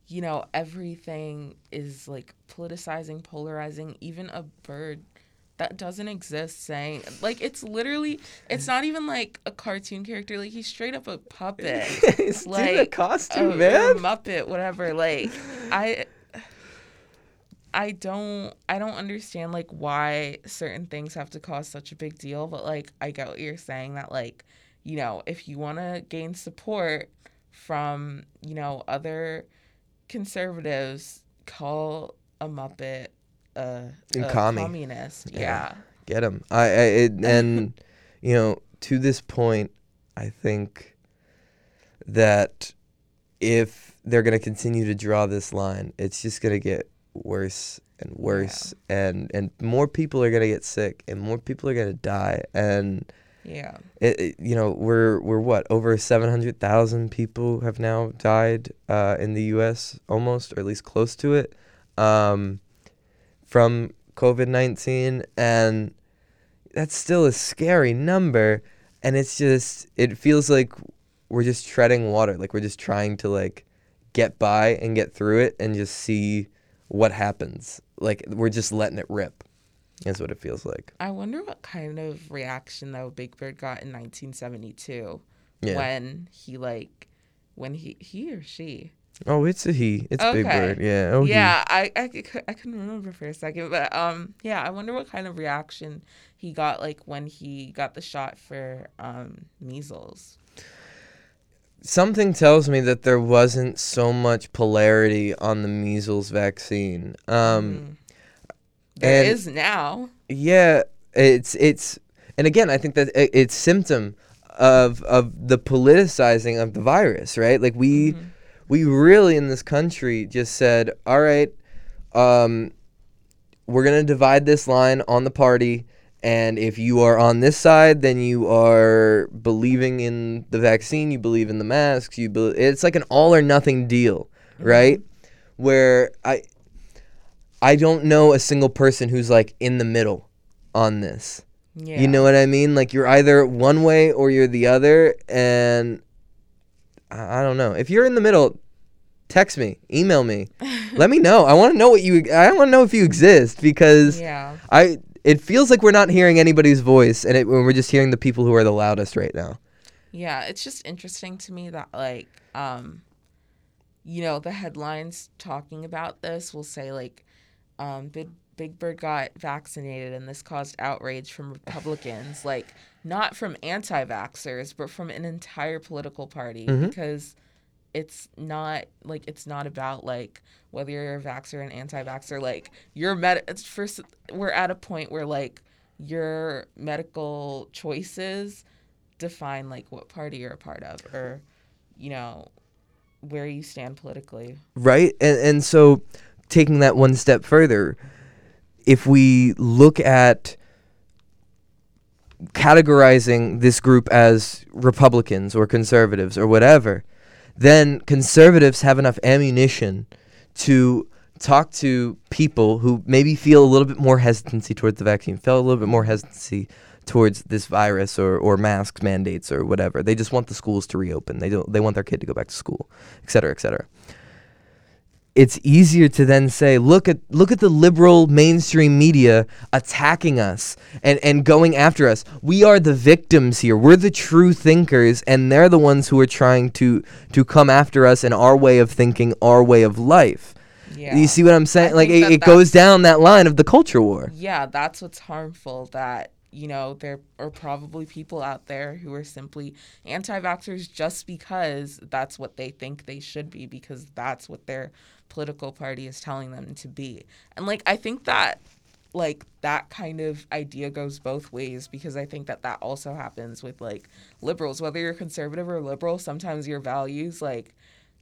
S2: you know everything is like politicizing, polarizing. Even a bird that doesn't exist saying like it's literally it's not even like a cartoon character. Like he's straight up a puppet.
S1: It's
S2: like
S1: a costume,
S2: a-
S1: man.
S2: a Muppet, whatever. Like I I don't I don't understand like why certain things have to cause such a big deal, but like I get what you're saying that like, you know, if you want to gain support from, you know, other conservatives, call a Muppet a, a
S1: commie.
S2: communist.
S1: Yeah.
S2: Yeah.
S1: Get him. I, I it, and you know to this point, I think that if they're gonna continue to draw this line, it's just gonna get worse and worse, and and more people are gonna get sick, and more people are gonna die, and
S2: Yeah.
S1: it, it- you know we're we're what over 700,000 people have now died uh, in the US almost or at least close to it um, from COVID-19 and that's still a scary number and it's just it feels like we're just treading water like we're just trying to like get by and get through it and just see what happens like we're just letting it rip is what it feels like
S2: I wonder what kind of reaction though Big Bird got in 1972
S1: Yeah.
S2: when he like when he he or she
S1: Oh, it's a he. It's Big Bird. Yeah. Oh, he.
S2: yeah I, I I couldn't remember for a second but um yeah I wonder what kind of reaction he got like when he got the shot for um measles
S1: Something tells me that there wasn't so much polarity on the measles vaccine. Um,
S2: There
S1: and-
S2: is now
S1: yeah, it's it's, and again, I think that it's symptom of of the politicizing of the virus, right? Like we we really in this country just said, all right, um, we're gonna divide this line on the party, and if you are on this side, then you are believing in the vaccine, you believe in the masks, you bel it's like an all or nothing deal, right? Where I I don't know a single person who's like in the middle on this.
S2: Yeah.
S1: You know what I mean? Like you're either one way or you're the other, and I, I don't know. If you're in the middle, text me, email me, let me know. I want to know what you. I want to know if you exist because
S2: Yeah.
S1: I. It feels like we're not hearing anybody's voice, and it, we're just hearing the people who are the loudest right now.
S2: Yeah, it's just interesting to me that like um you know, the headlines talking about this will say like um Big Big Bird got vaccinated and this caused outrage from Republicans, like not from anti-vaxxers, but from an entire political party
S1: Mhm.
S2: because it's not like it's not about like whether you're a vaxxer and anti-vaxxer like your med it's first we're at a point where like your medical choices define like what party you're a part of or you know where you stand politically
S1: right and and so taking that one step further if we look at categorizing this group as republicans or conservatives or whatever then conservatives have enough ammunition to talk to people who maybe feel a little bit more hesitancy towards the vaccine feel a little bit more hesitancy towards this virus or, or mask mandates or whatever. They just want the schools to reopen. They don't they want their kid to go back to school et cetera et cetera it's easier to then say, look at look at the liberal mainstream media attacking us and, and going after us. We are the victims here. We're the true thinkers, and they're the ones who are trying to to come after us and our way of thinking, our way of life.
S2: yeah
S1: You see what I'm saying?
S2: I
S1: like it, it goes down that line of the culture war.
S2: yeah that's what's harmful that you know there are probably people out there who are simply anti-vaxxers just because that's what they think they should be because that's what their political party is telling them to be. And like i think that like that kind of idea goes both ways because i think that that also happens with like liberals. Whether you're conservative or liberal sometimes your values like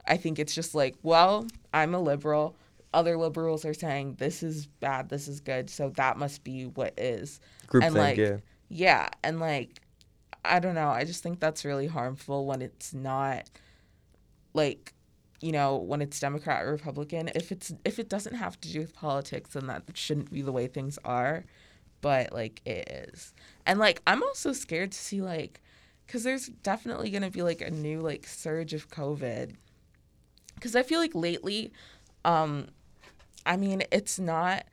S2: i think it's just like well i'm a liberal. Other liberals are saying this is bad this is good so that must be what is.
S1: Group
S2: and
S1: think,
S2: like
S1: yeah.
S2: yeah and like i don't know. I just think that's really harmful when it's not like you know when it's democrat or republican if it's if it doesn't have to do with politics then that shouldn't be the way things are. But like it is. And like i'm also scared to see like because there's definitely to be like a new like surge of covid. Because i feel like lately um i mean it's not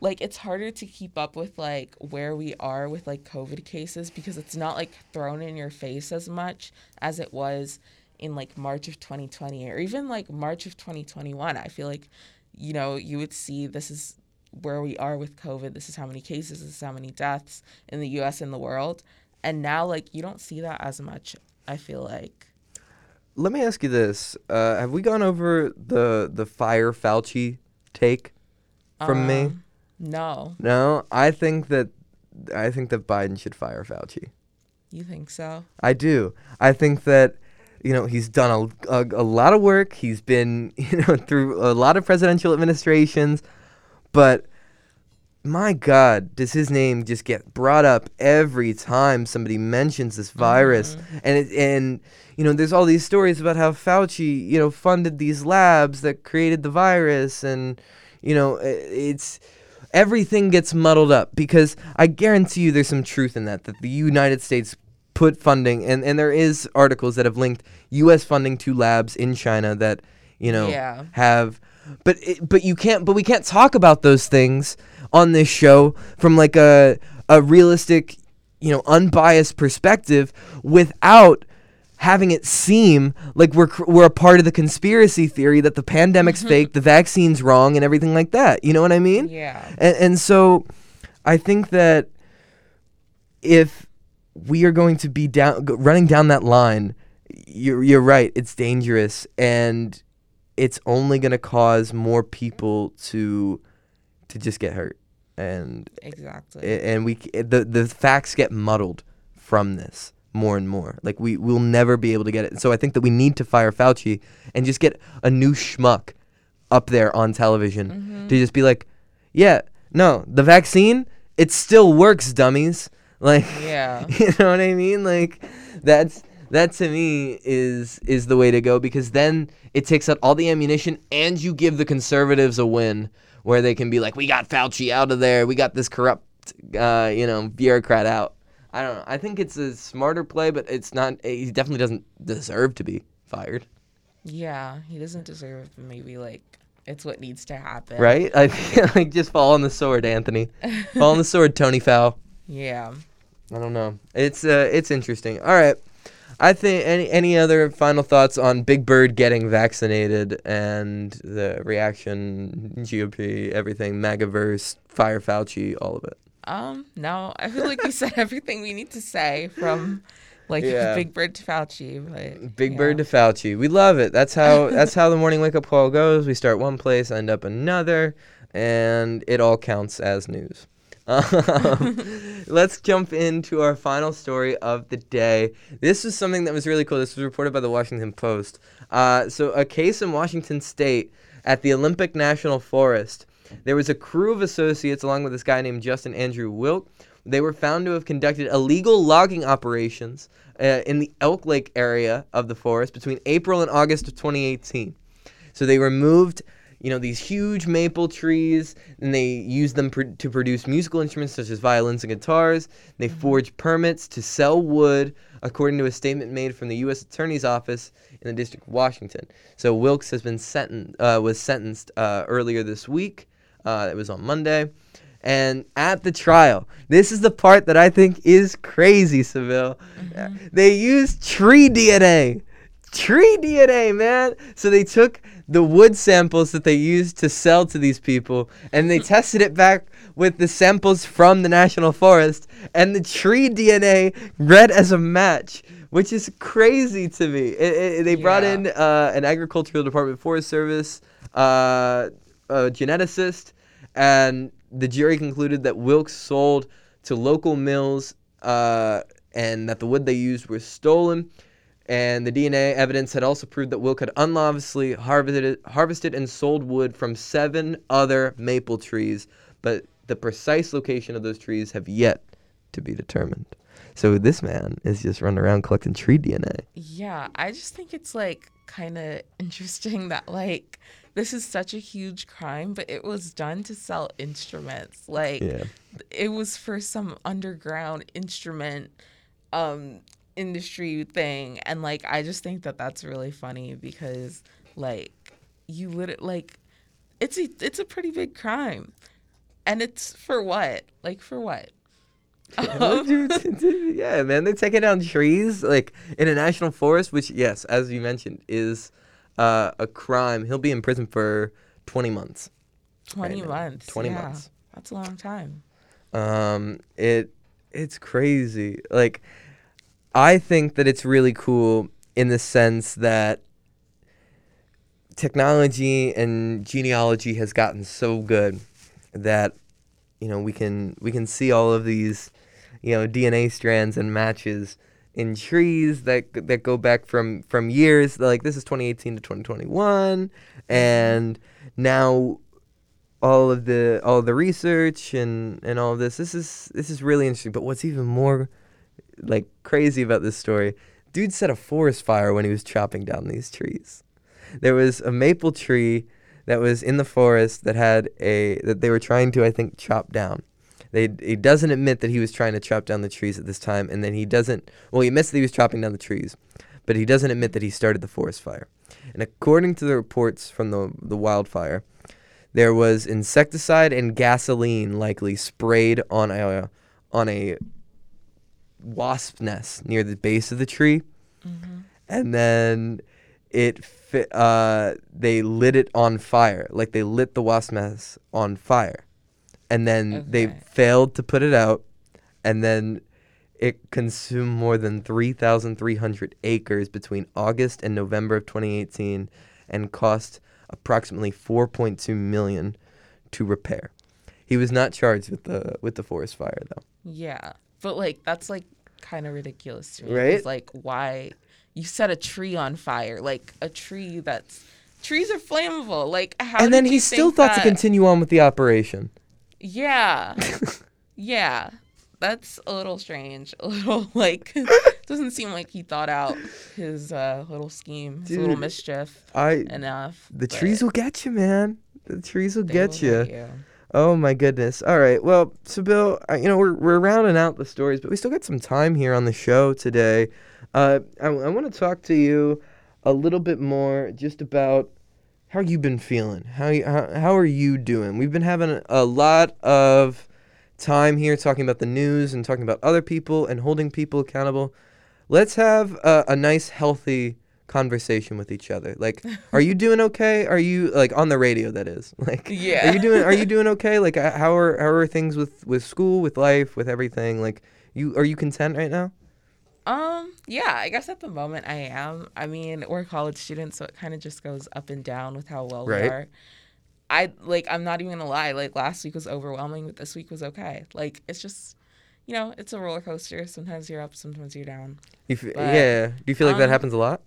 S2: like it's harder to keep up with like where we are with like covid cases because it's not like thrown in your face as much as it was in like march of 2020 or even like march of 2021 i feel like you know you would see this is where we are with covid this is how many cases this is how many deaths in the us and the world and now like you don't see that as much i feel like
S1: Let me ask you this: uh, Have we gone over the the fire Fauci take from me?
S2: Um, no
S1: No, I think that I think that Biden should fire Fauci.
S2: you think so
S1: I do. I think that you know he's done a, a, a lot of work. He's been you know through a lot of presidential administrations, but my God, does his name just get brought up every time somebody mentions this virus? Mm-hmm. And it, and you know, there's all these stories about how Fauci you know funded these labs that created the virus, and you know it's everything gets muddled up because I guarantee you there's some truth in that that the United States put funding and, and there is articles that have linked US funding to labs in China that you know
S2: Yeah.
S1: have but it, but you can't but we can't talk about those things on this show from like a a realistic you know unbiased perspective without having it seem like we're we're a part of the conspiracy theory that the pandemic's mm-hmm. fake, the vaccine's wrong, and everything like that. You know what I mean?
S2: yeah
S1: And, and so, I think that if we are going to be down running down that line, you're you're right. It's dangerous, and it's only going to cause more people to to just get hurt, and
S2: exactly
S1: and we the the facts get muddled from this more and more. Like we will never be able to get it. So I think that we need to fire Fauci and just get a new schmuck up there on television mm-hmm. to just be like, yeah, no, the vaccine, it still works, dummies. Like,
S2: Yeah.
S1: you know what I mean? Like, that's that to me is is the way to go because then it takes out all the ammunition and you give the conservatives a win where they can be like, we got Fauci out of there, we got this corrupt, uh, you know, bureaucrat out. I don't know. I think it's a smarter play, but it's not. He definitely doesn't deserve to be fired,
S2: Yeah, he doesn't deserve maybe like it's what needs to happen.
S1: right? I feel like just fall on the sword, Anthony. fall on the sword, Tony Fowl.
S2: Yeah.
S1: I don't know. It's uh, it's interesting. All right. I think any any other final thoughts on Big Bird getting vaccinated and the reaction, GOP, everything, MAGAverse, Fire Fauci, all of it.
S2: Um, no, I feel like we said everything we need to say from like
S1: Yeah.
S2: Big Bird to Fauci. But,
S1: Big
S2: yeah.
S1: Bird to Fauci. We love it. That's how that's how the morning wake up call goes. We start one place, end up another, and it all counts as news. Um, let's jump into our final story of the day. This is something that was really cool. This was reported by the Washington Post. Uh, so, a case in Washington State at the Olympic National Forest. There was a crew of associates along with this guy named Justin Andrew Wilke. They were found to have conducted illegal logging operations uh, in the Elk Lake area of the forest between April and August of 2018. So they removed, you know, these huge maple trees, and they use them pr- to produce musical instruments such as violins and guitars. They forged permits to sell wood, according to a statement made from the U.S. Attorney's Office in the District of Washington. So Wilkes has been sentenced, uh, was sentenced uh, earlier this week. Uh, it was on Monday. And at the trial, this is the part that I think is crazy, Sybille. They used tree DNA. Tree DNA, man. So they took the wood samples that they used to sell to these people and they tested it back with the samples from the national forest and the tree DNA read as a match, which is crazy to me. It, it- they brought
S2: Yeah.
S1: in uh, an agricultural department forest service, uh, a geneticist, and the jury concluded that Wilkes sold to local mills uh, and that the wood they used was stolen. And the DNA evidence had also proved that Wilke had unlawfully harvested, harvested and sold wood from seven other maple trees, but the precise location of those trees have yet to be determined. So this man is just running around collecting tree DNA.
S2: Yeah, I just think it's like kind of interesting that like this is such a huge crime, but it was done to sell instruments. Like
S1: Yeah.
S2: it was for some underground instrument um industry thing and like I just think that that's really funny because like you lit like it's a it's a pretty big crime. And it's for what? Like for what?
S1: yeah, man, they're taking down trees like in a national forest, which, yes, as you mentioned, is uh, a crime. He'll be in prison for 20 months.
S2: 20
S1: now.
S2: months.
S1: 20
S2: yeah,
S1: months.
S2: That's a long time.
S1: Um, it it's crazy. Like, I think that it's really cool in the sense that technology and genealogy has gotten so good that you know we can we can see all of these you know DNA strands and matches in trees that that go back from from years like this is 2018 to 2021 and now all of the all of the research and and all of this this is this is really interesting. But what's even more like crazy about this story dude set a forest fire when he was chopping down these trees there was a maple tree that was in the forest that had a that they were trying to I think chop down. They he doesn't admit that he was trying to chop down the trees at this time, and then he doesn't. Well, he admits that he was chopping down the trees, but he doesn't admit that he started the forest fire. And according to the reports from the the wildfire, there was insecticide and gasoline likely sprayed on a on a wasp nest near the base of the tree, and then it fi- uh, they lit it on fire. Like they lit the wasp nest on fire, and then they failed to put it out, and then it consumed more than 3,300 acres between August and November of 2018, and cost approximately 4.2 million to repair. He was not charged with the with the forest fire though.
S2: Yeah, but like that's like kind of ridiculous to me.
S1: Right?
S2: Like why you set a tree on fire? Like a tree that's trees are flammable. Like how?
S1: and then he still thought to continue on with the operation.
S2: Yeah, yeah. That's a little strange. A little like doesn't seem like he thought out his uh, little scheme, his little
S1: Dude,
S2: mischief
S1: I
S2: enough.
S1: the trees will get you, man. The trees will get
S2: will
S1: you. Oh my goodness. All right. Well, Sybille, you know, we're we're rounding out the stories, but we still got some time here on the show today. Uh, I, I want to talk to you a little bit more just about how you've been feeling. How you, how, how are you doing? We've been having a, a lot of time here talking about the news and talking about other people and holding people accountable. Let's have a, a nice, healthy conversation with each other. Like, are you doing okay? Are you like on the radio? That is like,
S2: Yeah.
S1: Are you doing Are you doing okay? Like, uh, how are how are things with with school, with life, with everything? Like, you are you content right now?
S2: Um, yeah, I guess at the moment I am. I mean, we're college students, so it kind of just goes up and down with how well
S1: Right.
S2: we are. I like I'm not even gonna lie, like last week was overwhelming, but this week was okay. Like it's just you know, it's a roller coaster. Sometimes you're up, sometimes you're down.
S1: You f-
S2: But,
S1: yeah. Do you feel like that
S2: um,
S1: happens a lot?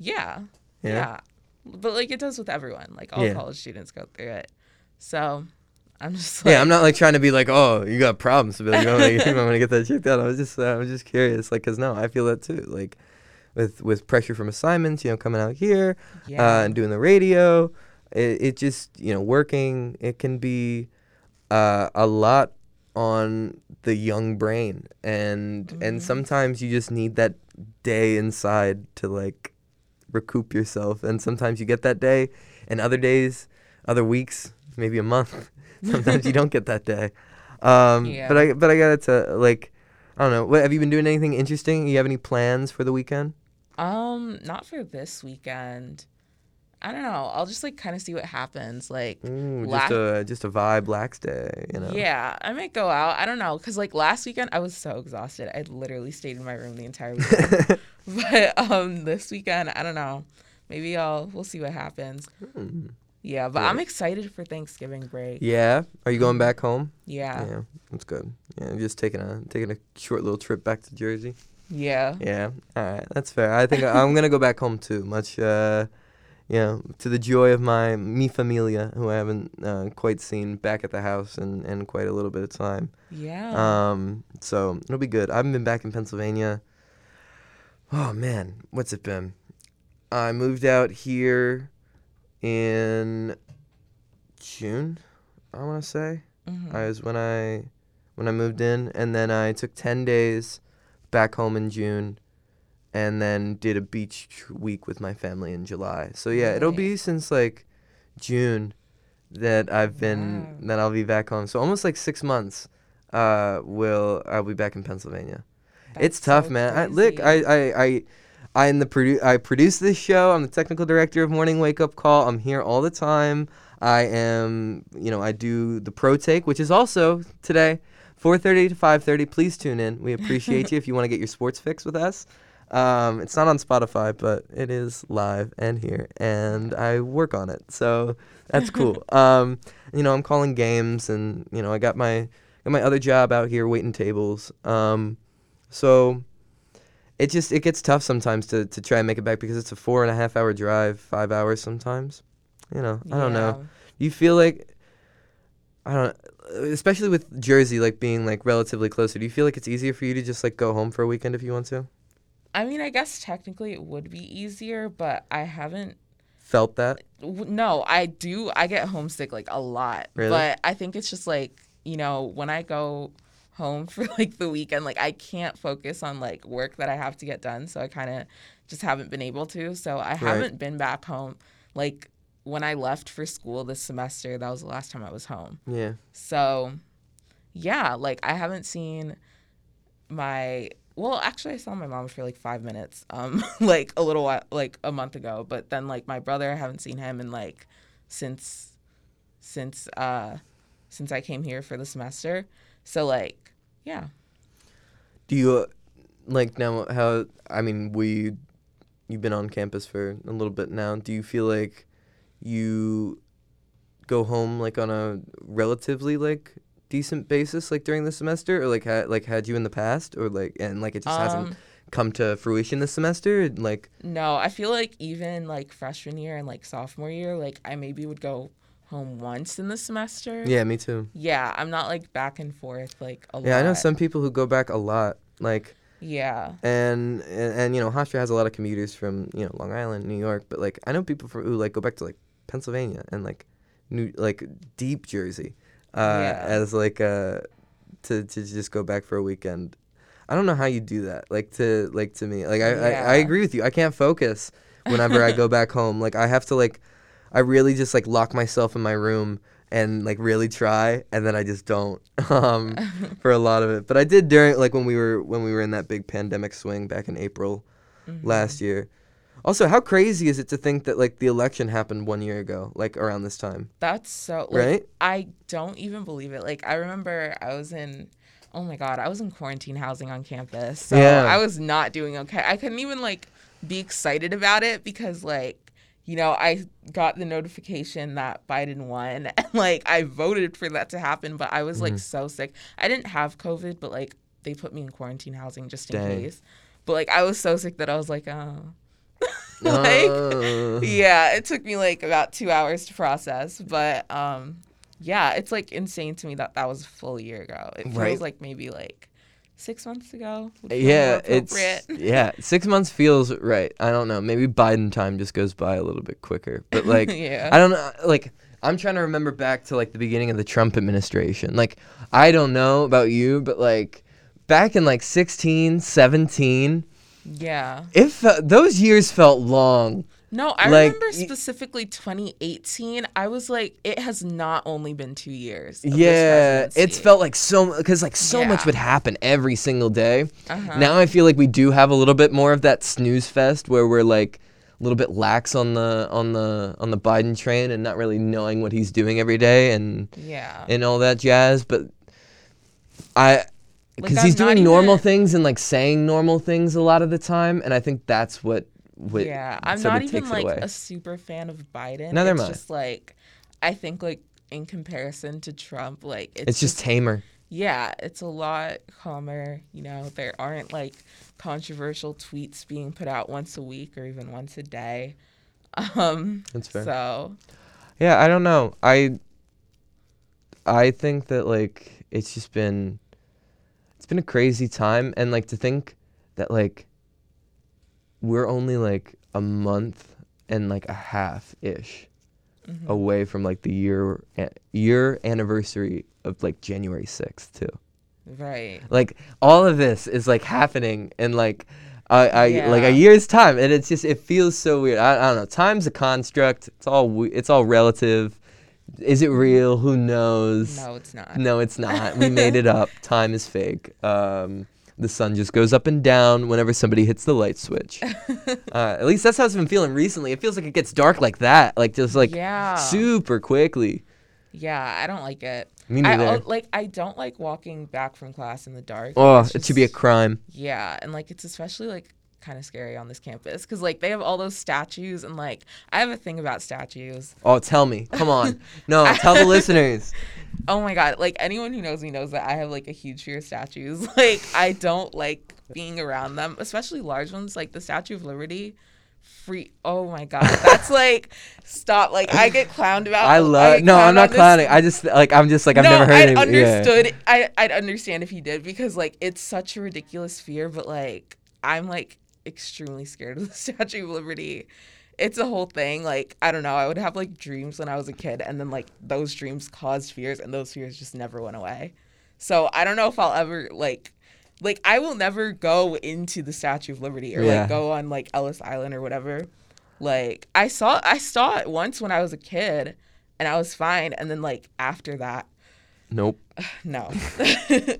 S2: Yeah.
S1: Yeah.
S2: Yeah. But like it does with everyone. Like all
S1: Yeah.
S2: college students go through it. So I'm just like
S1: Yeah, I'm not like trying to be like, oh, you got problems, Bill. You want to to get that checked out. I was just, uh, I was just curious, like, cause no, I feel that too. Like, with with pressure from assignments, you know, coming out here,
S2: yeah.
S1: uh, and doing the radio, it, it just, you know, working. It can be uh, a lot on the young brain, and and sometimes you just need that day inside to like recoup yourself, and sometimes you get that day, and other days, other weeks, maybe a month. Sometimes you don't get that day. Um,
S2: Yeah.
S1: But I but I got to like, I don't know. What have you been doing? Anything interesting? You have any plans for the weekend?
S2: Um, not for this weekend. I don't know. I'll just like kind of see what happens. Like,
S1: Ooh,
S2: La-
S1: just a just a vibe lax day, you know.
S2: yeah, I might go out. I don't know, cause like last weekend I was so exhausted. I literally stayed in my room the entire weekend. but um, this weekend I don't know. Maybe I'll we'll see what happens. Yeah, but I'm excited for Thanksgiving break.
S1: Yeah. Are you going back home?
S2: Yeah,
S1: Yeah, that's good. Yeah, just taking a taking a short little trip back to Jersey.
S2: yeah,
S1: Yeah. All right, that's fair. I think I'm gonna go back home too. Much, uh, know, to the joy of my mi familia, who I haven't uh, quite seen back at the house in, in quite a little bit of time.
S2: yeah.
S1: Um, so it'll be good. I haven't been back in Pennsylvania. Oh man, what's it been? I moved out here in June. I want to say.
S2: Mhm.
S1: I was when I when I moved in, and then I took ten days back home in June, and then did a beach week with my family in July. So yeah, it'll be since like June that I've been
S2: Wow.
S1: that I'll be back home. So almost like six months. Uh, will I'll be back in Pennsylvania? it's tough,
S2: so
S1: man. I, look. I, I, I, I'm the produ- I produce this show. I'm the technical director of Morning Wake Up Call. I'm here all the time. I am, you know, I do the pro take, which is also today, 4:30 to 5:30. Please tune in. We appreciate you if you want to get your sports fix with us. Um, it's not on Spotify, but it is live and here, and I work on it, so that's cool. um, you know, I'm calling games, and you know, I got my got my other job out here waiting tables. Um, so it just it gets tough sometimes to, to try and make it back because it's a four and a half hour drive, five hours sometimes. You know, I don't know. You feel like I don't especially with Jersey like being like relatively closer. Do you feel like it's easier for you to just like go home for a weekend if you want to?
S2: I mean, I guess technically it would be easier, but I haven't
S1: Felt that?
S2: no, I do. I get homesick like a lot.
S1: Really?
S2: But I think it's just like, you know, when I go home for like the weekend, like I can't focus on like work that I have to get done. So I kind of just haven't been able to. So I haven't been back home. Like when I left for school this semester, that was the last time I was home.
S1: Yeah.
S2: So yeah, like I haven't seen my well, actually I saw my mom for like 5 minutes um like a little while like a month ago, but then like my brother I haven't seen him in like since since uh since I came here for the semester. So like yeah.
S1: Do you uh, like now how I mean we you've been on campus for a little bit now. Do you feel like you go home like on a relatively like decent basis like during the semester or like had like had you in the past or like and like it just hasn't
S2: Um,
S1: come to fruition this semester? Like,
S2: No, I feel like even like freshman year and like sophomore year, like I maybe would go home once in the semester.
S1: yeah, me too.
S2: Yeah, I'm not like back and forth like a lot.
S1: Yeah, I know some people who go back a lot. Like,
S2: Yeah.
S1: and and, and you know, Hofstra has a lot of commuters from you know Long Island, New York, but like I know people from who like go back to like Pennsylvania and like New like deep Jersey, uh,
S2: Yeah.
S1: as like uh to to just go back for a weekend. I don't know how you do that. Like to like to me, like I I, I agree with you. I can't focus whenever I go back home. Like I have to like I really just like lock myself in my room and like really try and then I just don't um for a lot of it. But I did during like when we were when we were in that big pandemic swing back in April
S2: Mm-hmm.
S1: last year. Also, how crazy is it to think that like the election happened one year ago, like around this time?
S2: That's so like,
S1: Right?
S2: I don't even believe it. Like I remember I was in oh my god, I was in quarantine housing on campus. So
S1: Yeah.
S2: I was not doing okay. I couldn't even like be excited about it because like you know, I got the notification that Biden won and like I voted for that to happen, but I was like
S1: Mm-hmm.
S2: so sick. I didn't have COVID, but like they put me in quarantine housing just in
S1: Dang.
S2: case. But like I was so sick that I was like, oh like
S1: Uh,
S2: yeah it took me like about two hours to process but um yeah it's like insane to me that that was a full year ago it feels
S1: Right.
S2: like maybe like six months ago
S1: yeah, it's yeah. Six months feels right. I don't know. Maybe Biden time just goes by a little bit quicker. But like,
S2: Yeah.
S1: I don't know. Like, I'm trying to remember back to like the beginning of the Trump administration. Like, I don't know about you, but like back in like 16, 17,
S2: yeah
S1: it fe- those years felt long.
S2: no i
S1: Like,
S2: remember specifically 2018 i was like it has not only been two years
S1: Yeah, it's felt like so because like so much would happen every single day.
S2: Uh-huh.
S1: Now I feel like we do have a little bit more of that snooze fest where we're like a little bit lax on the on the on the Biden train and not really knowing what he's doing every day and
S2: yeah
S1: and all that jazz. But I because
S2: I'm
S1: he's doing normal
S2: even-
S1: things and like saying normal things a lot of the time, and I think that's what. what
S2: yeah i'm not even like
S1: away.
S2: a super fan of biden
S1: Neither am
S2: it's
S1: I.
S2: just like i think like in comparison to trump like it's,
S1: it's just tamer.
S2: yeah, it's a lot calmer. You know, there aren't like controversial tweets being put out once a week or even once a day. Um,
S1: That's fair.
S2: so
S1: Yeah, I don't know. I I think that like it's just been been a crazy time and like to think that like we're only like a month and like a half ish
S2: Mm-hmm.
S1: away from like the year year anniversary of like January 6th too.
S2: right,
S1: Like all of this is like happening in like I, I like a year's time, and it's just it feels so weird. I, I don't know. Time's a construct. It's all we- it's all relative. Is it real? Who knows?
S2: no, it's not.
S1: No, it's not. We made it up. Time is fake. Um, the sun just goes up and down whenever somebody hits the light switch. uh, at least that's how it's been feeling recently. It feels like it gets dark like that, like just like
S2: Yeah.
S1: super quickly.
S2: Yeah, I don't like it.
S1: Me
S2: I
S1: neither.
S2: al- like I don't like walking back from class in the dark.
S1: oh,
S2: It's
S1: it should be a crime.
S2: Yeah, and like it's especially like kind of scary on this campus because like they have all those statues and like I have a thing about statues.
S1: Oh, tell me. Come on. No, tell the listeners.
S2: Oh my god, like anyone who knows me knows that I have like a huge fear of statues. Like I don't like being around them, especially large ones like the Statue of Liberty. Free Oh my god, that's like stop. Like I get clowned about.
S1: I love.
S2: get
S1: No, I'm not
S2: on this-
S1: clowning. I just like I'm just like I've
S2: no,
S1: never heard it. yeah.
S2: understood. I I'd understand if he did because like it's such a ridiculous fear, but like I'm like extremely scared of the Statue of Liberty. It's a whole thing. Like I don't know. I would have like dreams when I was a kid, and then like those dreams caused fears, and those fears just never went away. So I don't know if I'll ever like. Like I will never go into the Statue of Liberty or
S1: Yeah.
S2: like go on like Ellis Island or whatever. Like I saw I saw it once when I was a kid and I was fine and then like after that
S1: Nope.
S2: no.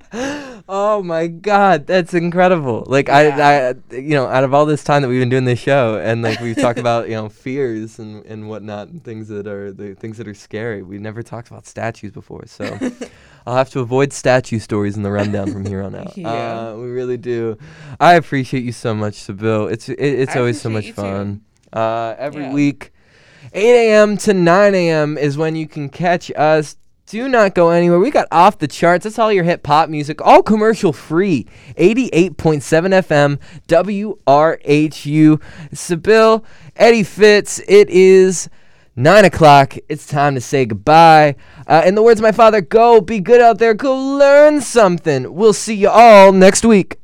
S1: Oh my god, that's incredible. Like
S2: Yeah.
S1: I, I, you know, out of all this time that we've been doing this show, and like we've talked about, you know, fears and and whatnot, and things that are the things that are scary. We never talked about statues before, so I'll have to avoid statue stories in the rundown from here on out.
S2: Yeah.
S1: Uh, we really do. I appreciate you so much, Sybille. It's it, it's
S2: I
S1: always so much
S2: appreciate you too.
S1: fun. Uh, every
S2: Yeah.
S1: week, 8 a.m. to 9 a.m. is when you can catch us Do not go anywhere. We got off the charts. That's all your hip hop music, all commercial free. 88.7 FM, WRHU. Sybille, Eddie Fitz, it is nine o'clock. It's time to say goodbye. Uh, in the words of my father, go be good out there. Go learn something. We'll see you all next week.